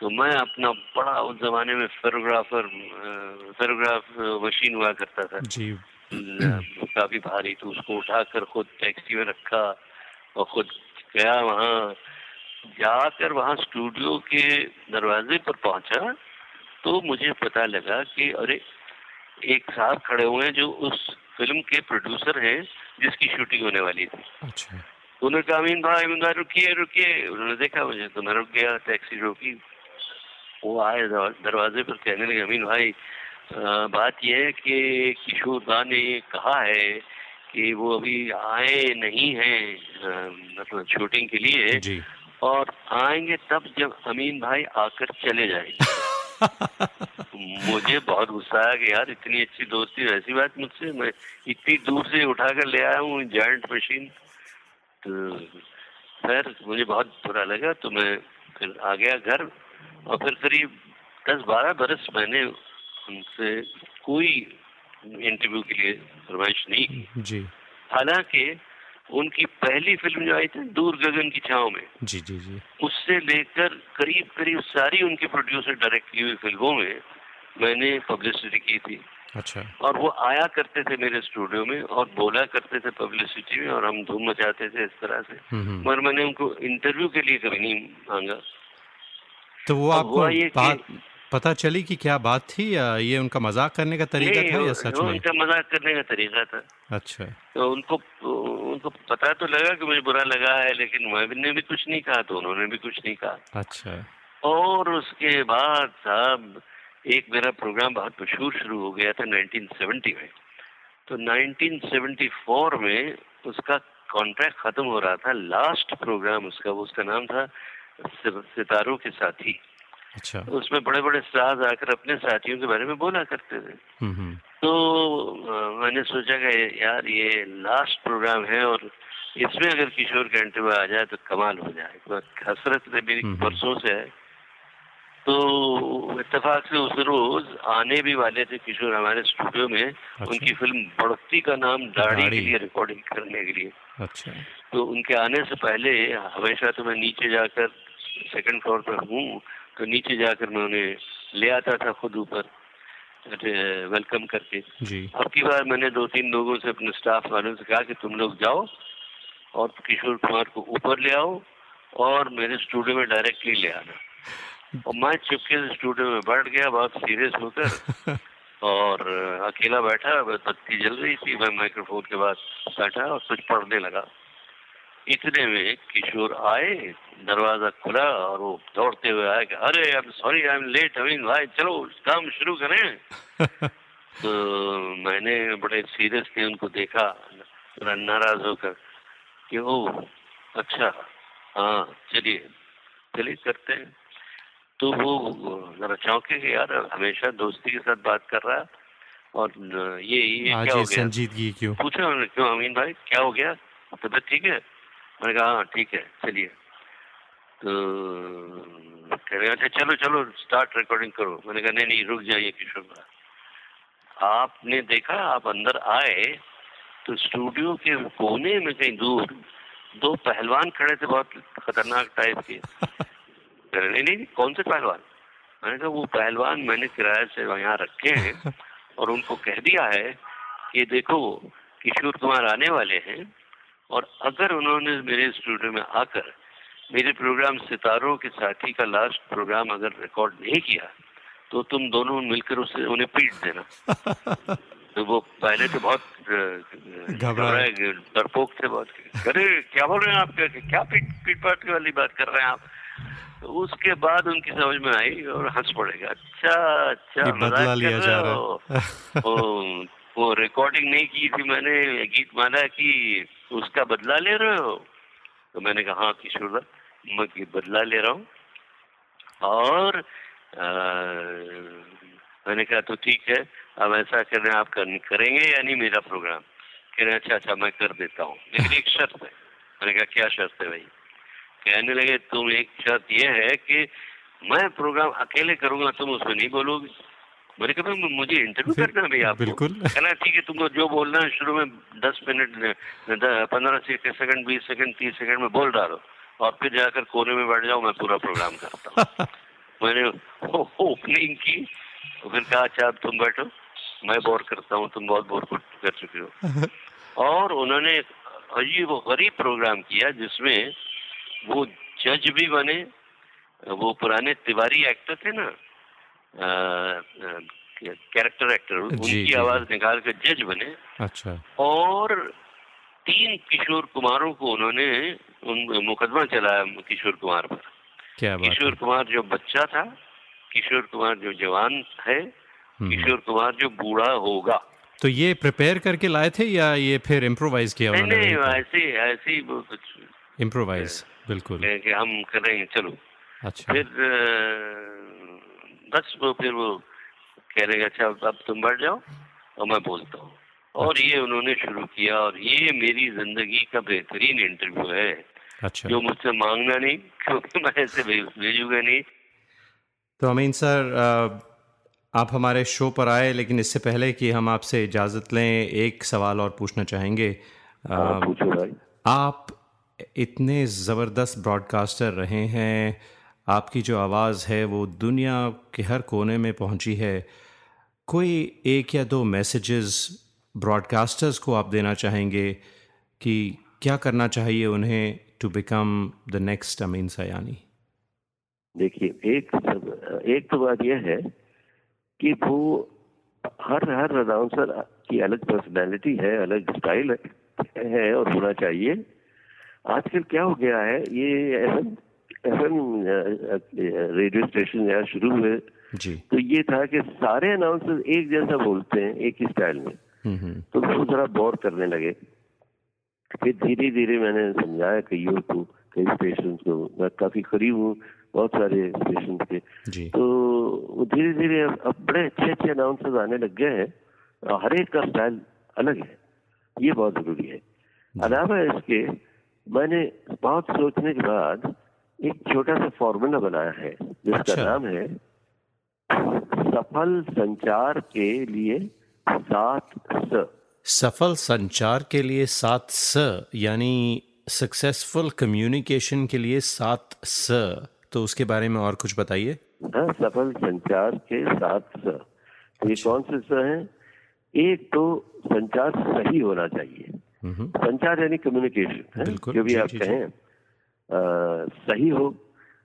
तो मैं अपना बड़ा उस जमाने में फेरोग्राफर फेरोग्राफ मशीन हुआ करता था। जी। काफ़ी भारी तो उसको उठाकर खुद टैक्सी में रखा और खुद गया वहाँ। जाकर वहाँ स्टूडियो के दरवाजे पर पहुँचा तो मुझे पता लगा कि अरे एक साहब खड़े हुए हैं जो उस फ़िल्म के प्रोड्यूसर हैं जिसकी शूटिंग होने वाली थी। अच्छा। तो उन्होंने कहा अमीन भाई अमीन भाई रुकिए रुकिए। उन्होंने देखा मुझे तो मैं रुक गया टैक्सी रोकी। वो आए दरवाजे पर कहने लगे अमीन भाई बात यह है कि किशोर दा ने कहा है कि वो अभी आए नहीं हैं मतलब शूटिंग के लिए। जी। और आएँगे तब जब अमीन भाई आकर चले जाएँगे। मुझे बहुत गुस्सा आया कि यार इतनी अच्छी दोस्ती ऐसी बात मुझसे? मैं इतनी दूर से उठाकर ले आया हूँ जॉइंट मशीन तो खैर मुझे बहुत बुरा लगा तो मैं फिर आ गया घर। और फिर करीब दस बारह बरस मैंने उनसे कोई इंटरव्यू के लिए फरमाइश नहीं की। जी। हालाँकि उनकी पहली फ़िल्म जो आई थी दूर गगन की छाव में जी जी जी। उससे लेकर करीब करीब सारी उनके प्रोड्यूसर डायरेक्ट की हुई फ़िल्मों में मैंने पब्लिसिटी की थी। अच्छा। और वो आया करते थे मेरे स्टूडियो में और बोला करते थे पब्लिसिटी में और हम धूम मचाते थे इस तरह से। हम्म हम्म। मगर मैंने उनको इंटरव्यू के लिए कभी नहीं मांगा। तो वो आपको ये बात पता चली कि क्या बात थी या ये उनका मज़ाक करने का तरीका था या सच में? उनका मज़ाक करने का तरीका था। अच्छा। तो उनको उनको पता तो लगा कि मुझे बुरा लगा है लेकिन मैंने भी कुछ नहीं कहा तो उन्होंने भी कुछ नहीं कहा। अच्छा। और उसके बाद साहब एक मेरा प्रोग्राम बहुत मशहूर शुरू हो गया था 1970 में। तो 1974 में उसका कॉन्ट्रैक्ट खत्म हो रहा था लास्ट प्रोग्राम उसका वो उसका नाम था सितारों के साथी। अच्छा। उसमें बड़े बड़े स्टार्स आकर अपने साथियों के बारे में बोला करते थे। हम्म हम्म। तो मैंने सोचा कि यार ये लास्ट प्रोग्राम है और इसमें अगर किशोर का इंटरव्यू आ जाए तो कमाल हो जाए। तो हसरत ने मेरी हम्म। बरसों से है। तो इत्तेफाक से उस रोज आने भी वाले थे किशोर हमारे स्टूडियो में। अच्छा। उनकी फ़िल्म बढ़ती का नाम दाढ़ी के लिए रिकॉर्डिंग करने के लिए। अच्छा। तो उनके आने से पहले हमेशा तो मैं नीचे जाकर सेकंड फ्लोर पर हूँ। तो नीचे जाकर मैं उन्हें ले आता था खुद ऊपर वेलकम करके। अब की बार मैंने दो तीन लोगों से अपने स्टाफ वालों से कहा कि तुम लोग जाओ और किशोर कुमार को ऊपर ले आओ और मेरे स्टूडियो में डायरेक्टली ले आना। और मैं चुपके से स्टूडियो में बैठ गया बहुत सीरियस होकर और अकेला बैठा बत्ती जल रही थी मैं माइक्रोफोन के बाद बैठा और कुछ पढ़ने लगा। इतने में किशोर आए दरवाज़ा खुला और वो दौड़ते हुए आए कि अरे I am sorry I am late Amin भाई चलो काम शुरू करें। तो मैंने बड़े सीरियसली उनको देखा थोड़ा नाराज़ होकर कि ओ अच्छा हाँ चलिए चलिए करते हैं। तो वो जरा चौंके कि यार हमेशा दोस्ती के साथ बात कर रहा और ये ये क्या हो गया? संजीदगी क्यों? पूछा उन्होंने क्यों अमीन भाई क्या हो गया? तबियत ठीक है? मैंने कहा हाँ ठीक है, चलिए। तो कह रहे अच्छा चलो चलो स्टार्ट रिकॉर्डिंग करो। मैंने कहा, नहीं नहीं, रुक जाइए, किशोर भाई। आपने देखा, आप अंदर आए तो स्टूडियो के कोने में कहीं दूर दो पहलवान खड़े थे, बहुत खतरनाक टाइप के। कह नहीं नहीं, कौन से पहलवान? मैंने कहा, वो पहलवान मैंने किराए से यहाँ रखे हैं और उनको कह दिया है कि देखो, किशोर कुमार आने वाले हैं और अगर उन्होंने मेरे स्टूडियो में आकर मेरे प्रोग्राम सितारों के साथी का लास्ट प्रोग्राम अगर रिकॉर्ड नहीं किया तो तुम दोनों मिलकर उसे उन्हें पीट देना। तो वो पहले तो बहुत घबराए। डरपोक थे बहुत। अरे क्या बोल रहे हैं आप? क्या क्या पीट पीट पाट वाली बात कर रहे हैं आप? तो उसके बाद उनकी समझ में आई और हंस पड़ेगा। अच्छा अच्छा बदला लिया जा। रहा है। वो वो रिकॉर्डिंग नहीं की थी मैंने गीत माना की उसका बदला ले रहे हो? तो मैंने कहा हाँ किशोर मैं बदला ले रहा हूँ। और अ, मैंने कहा तो ठीक है अब ऐसा कर रहे आप कर, करेंगे या नहीं मेरा प्रोग्राम कह रहे अच्छा अच्छा मैं कर देता हूँ। लेकिन एक शर्त है। मैंने कहा क्या शर्त है भाई? कहने लगे तुम एक शर्त यह है कि मैं प्रोग्राम अकेले करूँगा तुम उसमें नहीं बोलोगे। मैंने कहा भाई मुझे इंटरव्यू करना है भाई आपको। बिल्कुल। कहना ठीक है तुमको जो बोलना है शुरू में दस मिनट पंद्रह सेकंड बीस सेकंड तीस सेकंड में बोल डालो। और फिर जाकर कोने में बैठ जाओ मैं पूरा प्रोग्राम करता हूँ। मैंने ओपनिंग की। तो फिर कहा अच्छा तुम बैठो। मैं बोर करता हूँ तुम बहुत बोर कर चुके हो। और उन्होंने अजीब व गरीब प्रोग्राम किया जिसमें वो जज भी बने वो पुराने तिवारी एक्टर थे ना कैरेक्टर एक्टर उनकी आवाज़ निकाल कर जज बने। अच्छा। और तीन किशोर कुमारों को उन्होंने उन मुकदमा चलाया किशोर कुमार पर। क्या बात किशोर कुमार जो बच्चा था किशोर कुमार जो जवान है हम्म। किशोर कुमार जो बूढ़ा होगा। तो ये प्रिपेयर करके लाए थे या ये फिर इम्प्रोवाइज किया नहीं नहीं ऐसे ऐसे इम्प्रोवाइज बिल्कुल। कि हम करेंगे चलो। अच्छा। फिर बस वो फिर वो कह रहे अच्छा अब तुम बैठ जाओ और मैं बोलता हूँ। और ये उन्होंने शुरू किया और ये मेरी ज़िंदगी का बेहतरीन इंटरव्यू है। अच्छा। जो मुझसे मांगना नहीं क्योंकि मैं ऐसे भेजूँगा नहीं। तो अमीन सर आप हमारे शो पर आए लेकिन इससे पहले कि हम आपसे इजाज़त लें एक सवाल और पूछना चाहेंगे। हाँ, पूछो भाई। आप इतने ज़बरदस्त ब्रॉडकास्टर रहे हैं आपकी जो आवाज़ है वो दुनिया के हर कोने में पहुँची है। कोई एक या दो मैसेजेस ब्रॉडकास्टर्स को आप देना चाहेंगे कि क्या करना चाहिए उन्हें to become the next Amin Sayani देखिए एक सब एक तो बात यह है कि वो हर हर अनाउंसर की अलग पर्सनालिटी है अलग स्टाइल है, और होना चाहिए। आजकल क्या हो गया है ये एफएम एफएम रेडियो स्टेशन यहाँ शुरू हुए। जी। तो ये था कि सारे अनाउंसर एक जैसा बोलते हैं एक ही स्टाइल में। हम्म हम्म। तो वो जरा बोर करने लगे। फिर धीरे धीरे मैंने समझाया कईयों को कई स्टेशन को मैं काफ़ी करीब हूँ बहुत सारे स्टेशन के। तो धीरे धीरे अब बड़े अच्छे अच्छे अनाउंसर्स आने लग गए हैं हर एक का स्टाइल अलग है। ये बहुत ज़रूरी है। अलावा इसके मैंने बहुत सोचने के बाद एक छोटा सा फॉर्मूला बनाया है जिसका अच्छा। नाम है सफल संचार के लिए सात स। सफल संचार के लिए सात स यानी सक्सेसफुल कम्युनिकेशन के लिए सात स। तो उसके बारे में और कुछ बताइए। हाँ, सफल संचार के सात स। तो ये कौन से स है? एक तो संचार सही होना चाहिए। हम्म। संचार यानी कम्युनिकेशन बिल्कुल, जो भी आप। कहें। सही हो।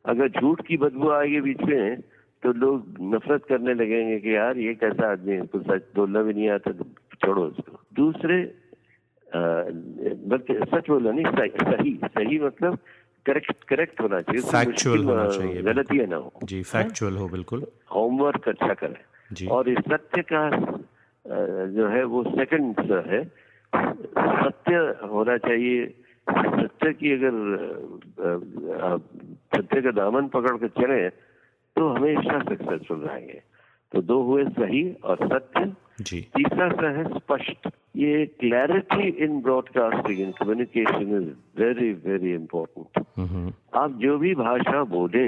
अगर झूठ की बदबू आएगी बीच में तो लोग नफरत करने लगेंगे कि यार ये कैसा आदमी है? कुछ सच बोलना भी नहीं आता तो छोड़ो उसको दूसरे बल्कि सच बोलना नहीं सही सही, मतलब करेक्ट करेक्ट होना चाहिए। Factual होना चाहिए, गलतियाँ ना हो। जी फैक्चुअल हो बिल्कुल। होमवर्क अच्छा करें। जी। और इस सत्य का जो है वो सेकंड है। सत्य होना चाहिए सत्य की अगर आप सत्य का दामन पकड़ कर चले तो हमेशा सक्सेसफुल रहेंगे। तो दो हुए सही और सत्य। जी। तीसरा सा है स्पष्ट। ये clarity in broadcasting in communication is very very important आप जो भी भाषा बोले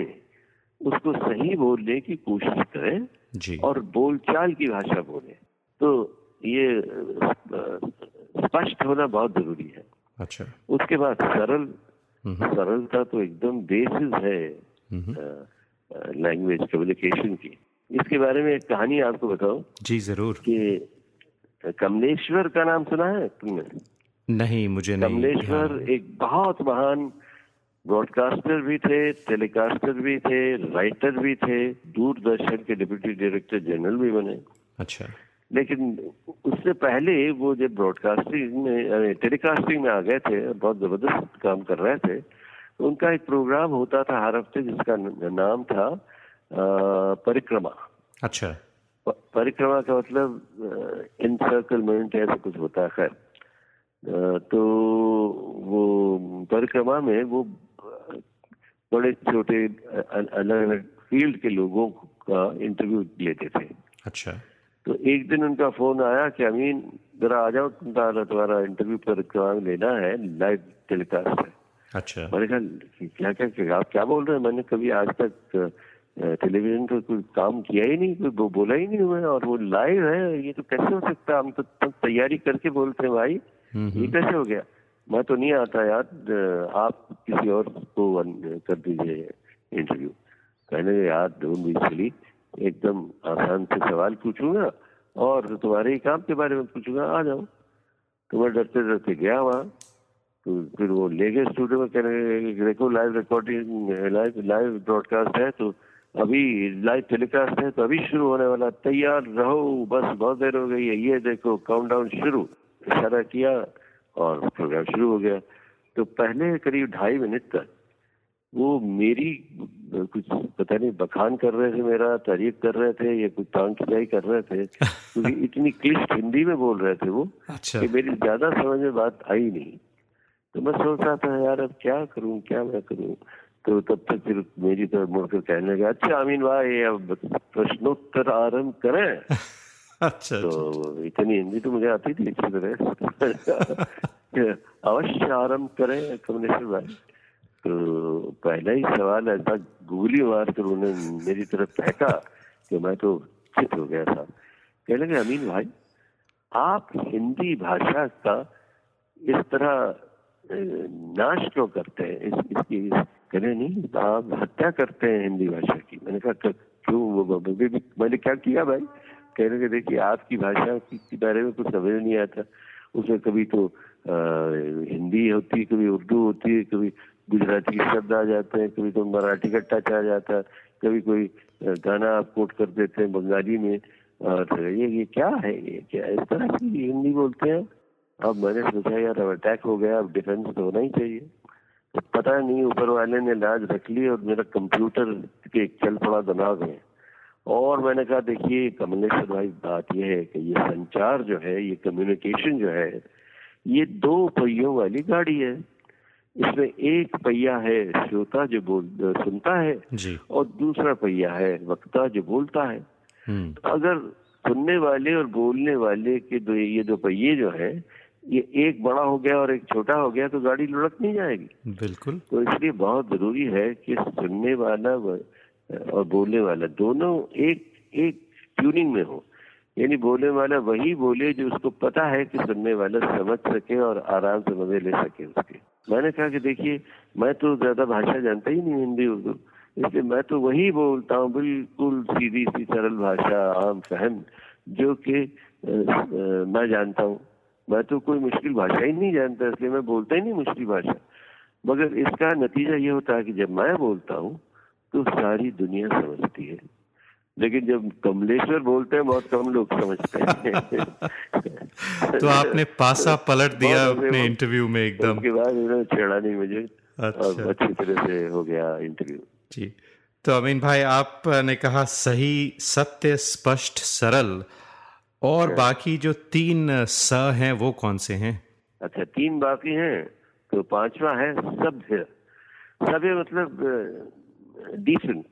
उसको सही बोलने की कोशिश करें जी। और बोलचाल की भाषा बोले। तो ये स्पष्ट होना बहुत ज़रूरी है। अच्छा। उसके बाद सरल हम्म। सरलता तो एकदम बेसिस है हम्म। लैंग्वेज कम्युनिकेशन की। इसके बारे में एक कहानी आपको बताओ जी ज़रूर। कि कमलेश्वर का नाम सुना है तुमने? नहीं मुझे नहीं। कमलेश्वर ध्यान। एक बहुत महान ब्रॉडकास्टर भी थे टेलीकास्टर भी थे राइटर भी थे दूरदर्शन के डिप्टी डायरेक्टर जनरल भी बने। अच्छा। लेकिन उससे पहले वो जब ब्रॉडकास्टिंग में टेलीकास्टिंग में आ गए थे बहुत ज़बरदस्त काम कर रहे थे तो उनका एक प्रोग्राम होता था हर हफ़्ते जिसका नाम था अ, परिक्रमा। अच्छा। प- परिक्रमा का मतलब इन सर्कल इनसर्कलमेंट ऐसा कुछ होता है खैर। तो वो परिक्रमा में वो बड़े छोटे अलग अलग फ़ील्ड के लोगों का इंटरव्यू लेते थे। अच्छा। तो एक दिन उनका फ़ोन आया कि अमीन जरा आ जाओ तुम्हारा तुम्हारा इंटरव्यू प्रोग्राम लेना है लाइव टेलीकास्ट है। अच्छा। मैंने कहा क्या क्या क्या आप क्या बोल रहे हैं? मैंने कभी आज तक टेलीविज़न का कोई काम किया ही नहीं कोई बो- बोला ही नहीं हुआ और वो लाइव है ये तो कैसे हो सकता है? हम तो तैयारी करके बोलते हैं भाई। हम्म, ये कैसे हो गया? मैं तो नहीं आता यार आप किसी और को कर दीजिए इंटरव्यू कहने यार डोंट बी सिली एकदम आसान से सवाल पूछूँगा और तुम्हारे ही काम के बारे में पूछूँगा। आ जाओ। तो मैं डरते डरते गया वहाँ। तो फिर वो ले गए स्टूडियो में कहने देखो live recording live live broadcast है तो अभी लाइव टेलीकास्ट है तो अभी शुरू होने वाला। तैयार रहो, बस बहुत देर हो गई है, ये देखो काउंटडाउन शुरू। इशारा किया और प्रोग्राम शुरू हो गया। तो पहले करीब ढाई मिनट तक वो मेरी कुछ पता नहीं बखान कर रहे थे मेरा तारीफ़ कर रहे थे या कुछ टांग खिंचाई कर रहे थे क्योंकि इतनी क्लिष्ट हिंदी में बोल रहे थे वो अच्छा। कि मेरी ज़्यादा समझ में बात आई नहीं। तो मैं सोच रहा था यार अब क्या करूँ क्या मैं करूँ? तो तब तक फिर मेरी तरफ़ मुड़कर कहने लगा अच्छा अमीन भाई अब प्रश्नोत्तर आरंभ करें। अच्छा तो अच्छा। इतनी हिंदी तो मुझे आती थी अच्छी तरह अवश्य आरंभ करें कमलेश्वर भाई। तो पहला ही सवाल ऐसा गोली मार कर उन्होंने मेरी तरफ़ फेंका कि मैं तो चित हो गया था। कहने लगे अमीन भाई आप हिंदी भाषा का इस तरह नाश क्यों करते हैं? इस, इसकी इस, कहने नहीं आप हत्या करते हैं हिंदी भाषा की। मैंने कहा "क- क्यों वो- मैंने क्या किया भाई? कहने के देखिए आपकी भाषा के बारे में कुछ समझ नहीं आता। उसमें कभी तो अ, हिंदी होती है कभी उर्दू होती है कभी गुजराती के शब्द आ जाते हैं, कभी तो मराठी का टच आ जाता है, कभी कोई गाना आप कोट कर देते हैं बंगाली में, और ये ये क्या है, ये क्या, इस तरह की हिंदी बोलते हैं। अब मैंने सोचा यार, अब अटैक हो गया, अब डिफेंस तो होना ही चाहिए। तो पता नहीं, ऊपर वाले ने लाज रख ली और मेरा कंप्यूटर के चल पड़ा दिमाग है और मैंने कहा, देखिए कमलेश्वर भाई, बात यह है कि ये संचार जो है, ये कम्युनिकेशन जो है, ये दो पहियों वाली गाड़ी है। इसमें एक पहिया है श्रोता जो बोल सुनता है जी। और दूसरा पहिया है वक्ता जो बोलता है। हम्म। अगर सुनने वाले और बोलने वाले के दो ये दो पहिए जो है ये एक बड़ा हो गया और एक छोटा हो गया तो गाड़ी लुढ़क नहीं जाएगी। बिल्कुल। तो इसलिए बहुत ज़रूरी है कि सुनने वाला और बोलने वाला दोनों एक एक ट्यूनिंग में हो। यानी बोलने वाला वही बोले जो उसको पता है कि सुनने वाला समझ सके और आराम से मज़े ले सके उसके। मैंने कहा कि देखिए, मैं तो ज़्यादा भाषा जानता ही नहीं हिंदी, उर्दू। इसलिए मैं तो वही बोलता हूँ, बिल्कुल सीधी सी सरल भाषा, आम फहम, जो कि मैं जानता हूँ। मैं तो कोई मुश्किल भाषा ही नहीं जानता, इसलिए मैं बोलता ही नहीं मुश्किल भाषा। मगर इसका नतीजा ये होता है कि जब मैं बोलता हूँ तो सारी दुनिया समझती है। लेकिन जब कमलेश्वर बोलते हैं बहुत कम लोग समझते हैं। तो आपने पासा पलट दिया अपने इंटरव्यू में एकदम। उसके बाद उन्होंने छेड़ा नहीं मुझे। अच्छा। और अच्छी तरह से हो गया इंटरव्यू जी। तो अमीन भाई आपने कहा सही सत्य स्पष्ट सरल। और बाकी जो तीन स हैं वो कौन से हैं? अच्छा तीन बाकी हैं तो पांचवा है सभ्य। सभ्य मतलब डिसेंट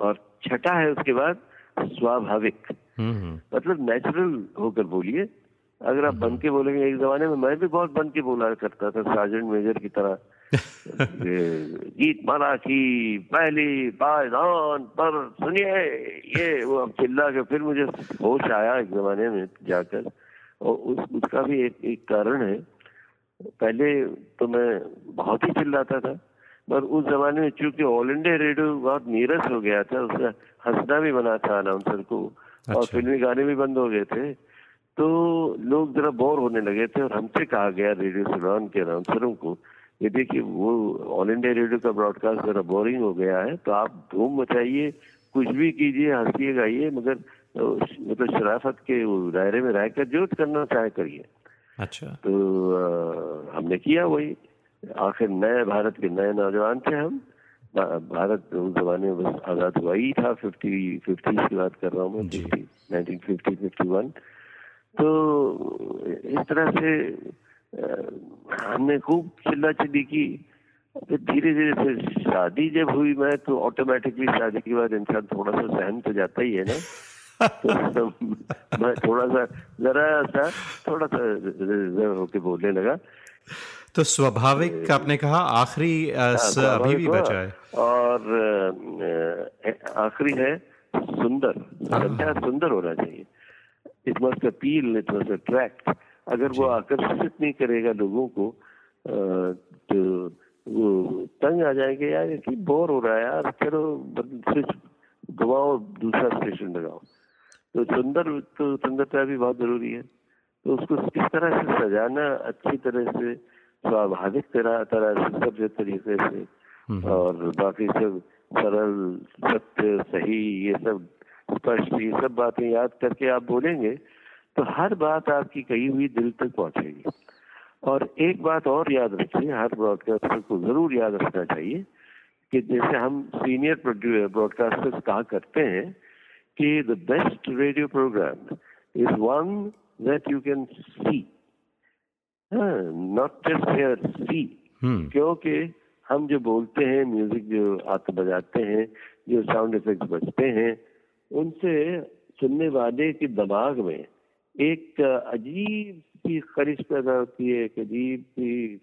और छठा है उसके बाद स्वाभाविक। हम्म हम्म, मतलब नेचुरल होकर बोलिए। अगर आप बन के बोलेंगे एक जमाने में मैं भी बहुत बन के बोला करता था सार्जेंट मेजर की तरह। गीत माला की पहली पायदान पर सुनिए ये वो अब चिल्ला के फिर मुझे होश आया एक जमाने में जाकर। और उस उसका भी एक एक कारण है। पहले तो मैं बहुत ही चिल्लाता था। पर उस जमाने में चूँकि ऑल इंडिया रेडियो बहुत नीरस हो गया था उसका हंसना भी बना था अनाउंसर को अच्छा। और। फिल्मी गाने भी बंद हो गए थे तो लोग जरा बोर होने लगे थे और हमसे कहा गया रेडियो सिलोन के अनाउंसरों को ये देखिए वो ऑल इंडिया रेडियो का ब्रॉडकास्ट जरा बोरिंग हो गया है तो आप धूम मचाइए कुछ भी कीजिए हंसिए गाइए मगर मतलब शराफत के दायरे में रहकर जो करना चाहे करिए अच्छा तो अ, हमने किया वही आखिर नए भारत के नए नौजवान थे हम। भारत उस जमाने में बस आज़ाद हुआ ही था फिफ्टी फिफ्टी की बात कर रहा हूँ मैं जी। Nineteen fifty fifty one. तो इस तरह से हमने खूब चिल्ला चिल्ली की। फिर धीरे धीरे फिर शादी जब हुई मैं तो ऑटोमेटिकली शादी के बाद इंसान थोड़ा सा सहन तो जाता ही है ना। तो मैं थोड़ा सा जरा सा थोड़ा सा रिज़र्व होके बोलने लगा। तो स्वाभाविक आपने कहा आखिरी हाँ, अभी भी बचा है। और आखिरी है सुंदर। संध्या सुंदर होना चाहिए। It must appeal it must attract अगर वो आकर्षित नहीं करेगा लोगों को तो वो तंग आ जाएँगे यार की बोर हो रहा है यार? चलो स्विच घुमाओ दूसरा स्टेशन लगाओ। तो सुंदर तो सुंदरता भी बहुत ज़रूरी है। तो उसको किस तरह से सजाना अच्छी तरह से स्वाभाविक तरह तरह से सभ्य तरीके से। और बाकी सब सरल सत्य सही ये सब स्पष्ट ये सब बातें याद करके आप बोलेंगे तो हर बात आपकी कही हुई दिल तक पहुंचेगी। और एक बात और याद रखिए हर ब्रॉडकास्टर को ज़रूर याद रखना चाहिए कि जैसे हम सीनियर ब्रॉडकास्टर्स कहा करते हैं कि the best radio program is one that you can see not just hear see क्योंकि हम जो बोलते हैं म्यूज़िक जो आप बजाते हैं जो साउंड इफेक्ट्स बजते हैं उनसे सुनने वाले के दिमाग में एक अजीब सी खरिश पैदा होती है एक अजीब सी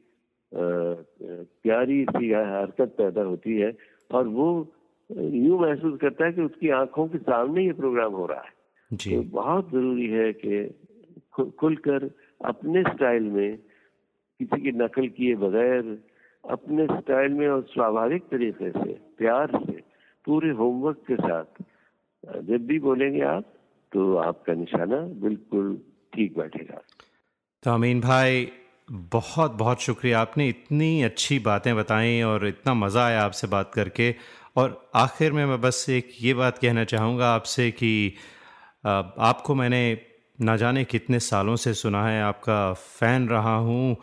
प्यारी सी हरकत पैदा होती है और वो यूँ महसूस करता है कि उसकी आँखों के सामने ये प्रोग्राम हो रहा है। जी। तो बहुत ज़रूरी है कि खुलकर अपने स्टाइल में किसी की नकल किए बगैर, अपने स्टाइल में और स्वाभाविक तरीके से, प्यार से, पूरे होमवर्क के साथ। जब भी बोलेंगे आप तो आपका निशाना बिल्कुल ठीक बैठेगा। तो अमीन भाई, बहुत बहुत शुक्रिया। आपने इतनी अच्छी बातें बताई और इतना मज़ा आया आपसे बात करके। और आखिर में मैं बस एक ये बात कहना चाहूँगा आपसे कि आपको मैंने ना जाने कितने सालों से सुना है आपका फ़ैन रहा हूँ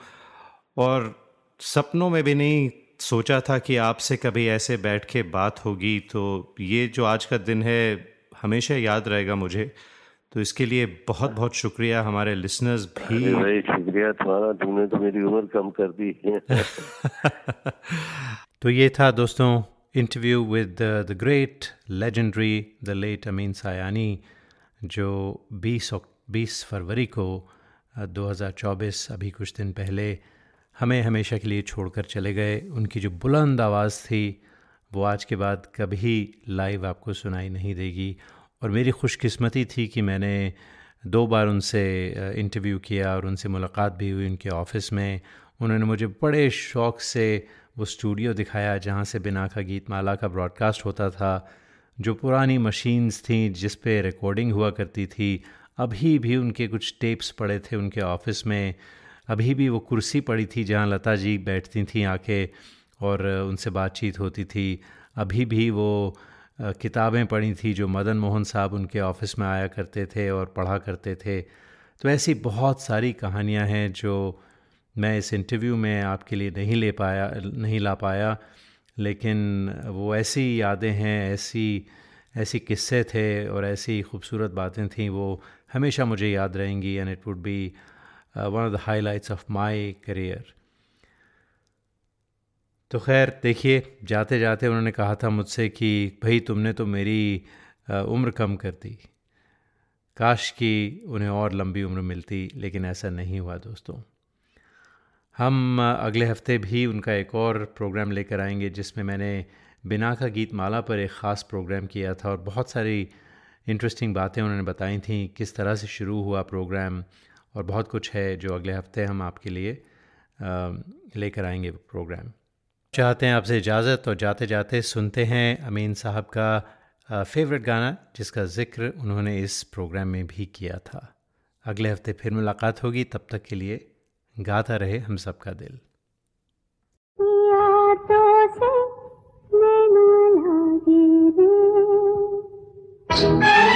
और सपनों में भी नहीं सोचा था कि आपसे कभी ऐसे बैठ के बात होगी। तो ये जो आज का दिन है हमेशा याद रहेगा मुझे। तो इसके लिए बहुत बहुत शुक्रिया हमारे लिसनर्स भी। भाई शुक्रिया तुम्हारा। तुमने तो मेरी उम्र कम कर दी। तो ये था दोस्तों interview with the great legendary the late Amin Sayani जो 20 अक- 20 फरवरी को अ, 2024 अभी कुछ दिन पहले हमें हमेशा के लिए छोड़कर चले गए। उनकी जो बुलंद आवाज़ थी वो आज के बाद कभी लाइव आपको सुनाई नहीं देगी। और मेरी खुशकिस्मती थी कि मैंने दो बार उनसे इंटरव्यू किया और उनसे मुलाकात भी हुई उनके ऑफ़िस में। उन्होंने मुझे बड़े शौक़ से वो स्टूडियो दिखाया जहाँ से बिना का गीत माला का ब्रॉडकास्ट होता था जो पुरानी मशीन्स थी जिस पे रिकॉर्डिंग हुआ करती थी। अभी भी उनके कुछ टेप्स पड़े थे उनके ऑफ़िस में। अभी भी वो कुर्सी पड़ी थी जहाँ लता जी बैठती थी आके और उनसे बातचीत होती थी। अभी भी वो किताबें पढ़ी थी जो मदन मोहन साहब उनके ऑफ़िस में आया करते थे और पढ़ा करते थे। तो ऐसी बहुत सारी कहानियाँ हैं जो मैं इस इंटरव्यू में आपके लिए नहीं ले पाया, नहीं ला पाया। लेकिन वो ऐसी यादें हैं, ऐसी ऐसी किस्से थे और ऐसी खूबसूरत बातें थीं। वो हमेशा मुझे याद रहेंगी and it would be one of the highlights of my career तो खैर, देखिए, जाते जाते उन्होंने कहा था मुझसे कि, भाई, तुमने तो मेरी उम्र कम कर दी। काश कि उन्हें और लंबी उम्र मिलती, लेकिन ऐसा नहीं हुआ दोस्तों। हम अगले हफ़्ते भी उनका एक और प्रोग्राम लेकर आएँगे, जिसमें मैंने बिना का गीत माला पर एक ख़ास प्रोग्राम किया था और बहुत सारी इंटरेस्टिंग बातें उन्होंने बताई थी, किस तरह से शुरू हुआ प्रोग्राम और बहुत कुछ है जो अगले हफ़्ते हम आपके लिए लेकर आएँगे प्रोग्राम चाहते हैं आपसे इजाज़त और जाते जाते सुनते हैं अमीन साहब का फेवरेट गाना, जिसका ज़िक्र उन्होंने इस प्रोग्राम में भी किया था। अगले हफ़्ते फिर मुलाकात होगी, तब तक के लिए गाता रहे हम सबका दिल। यादों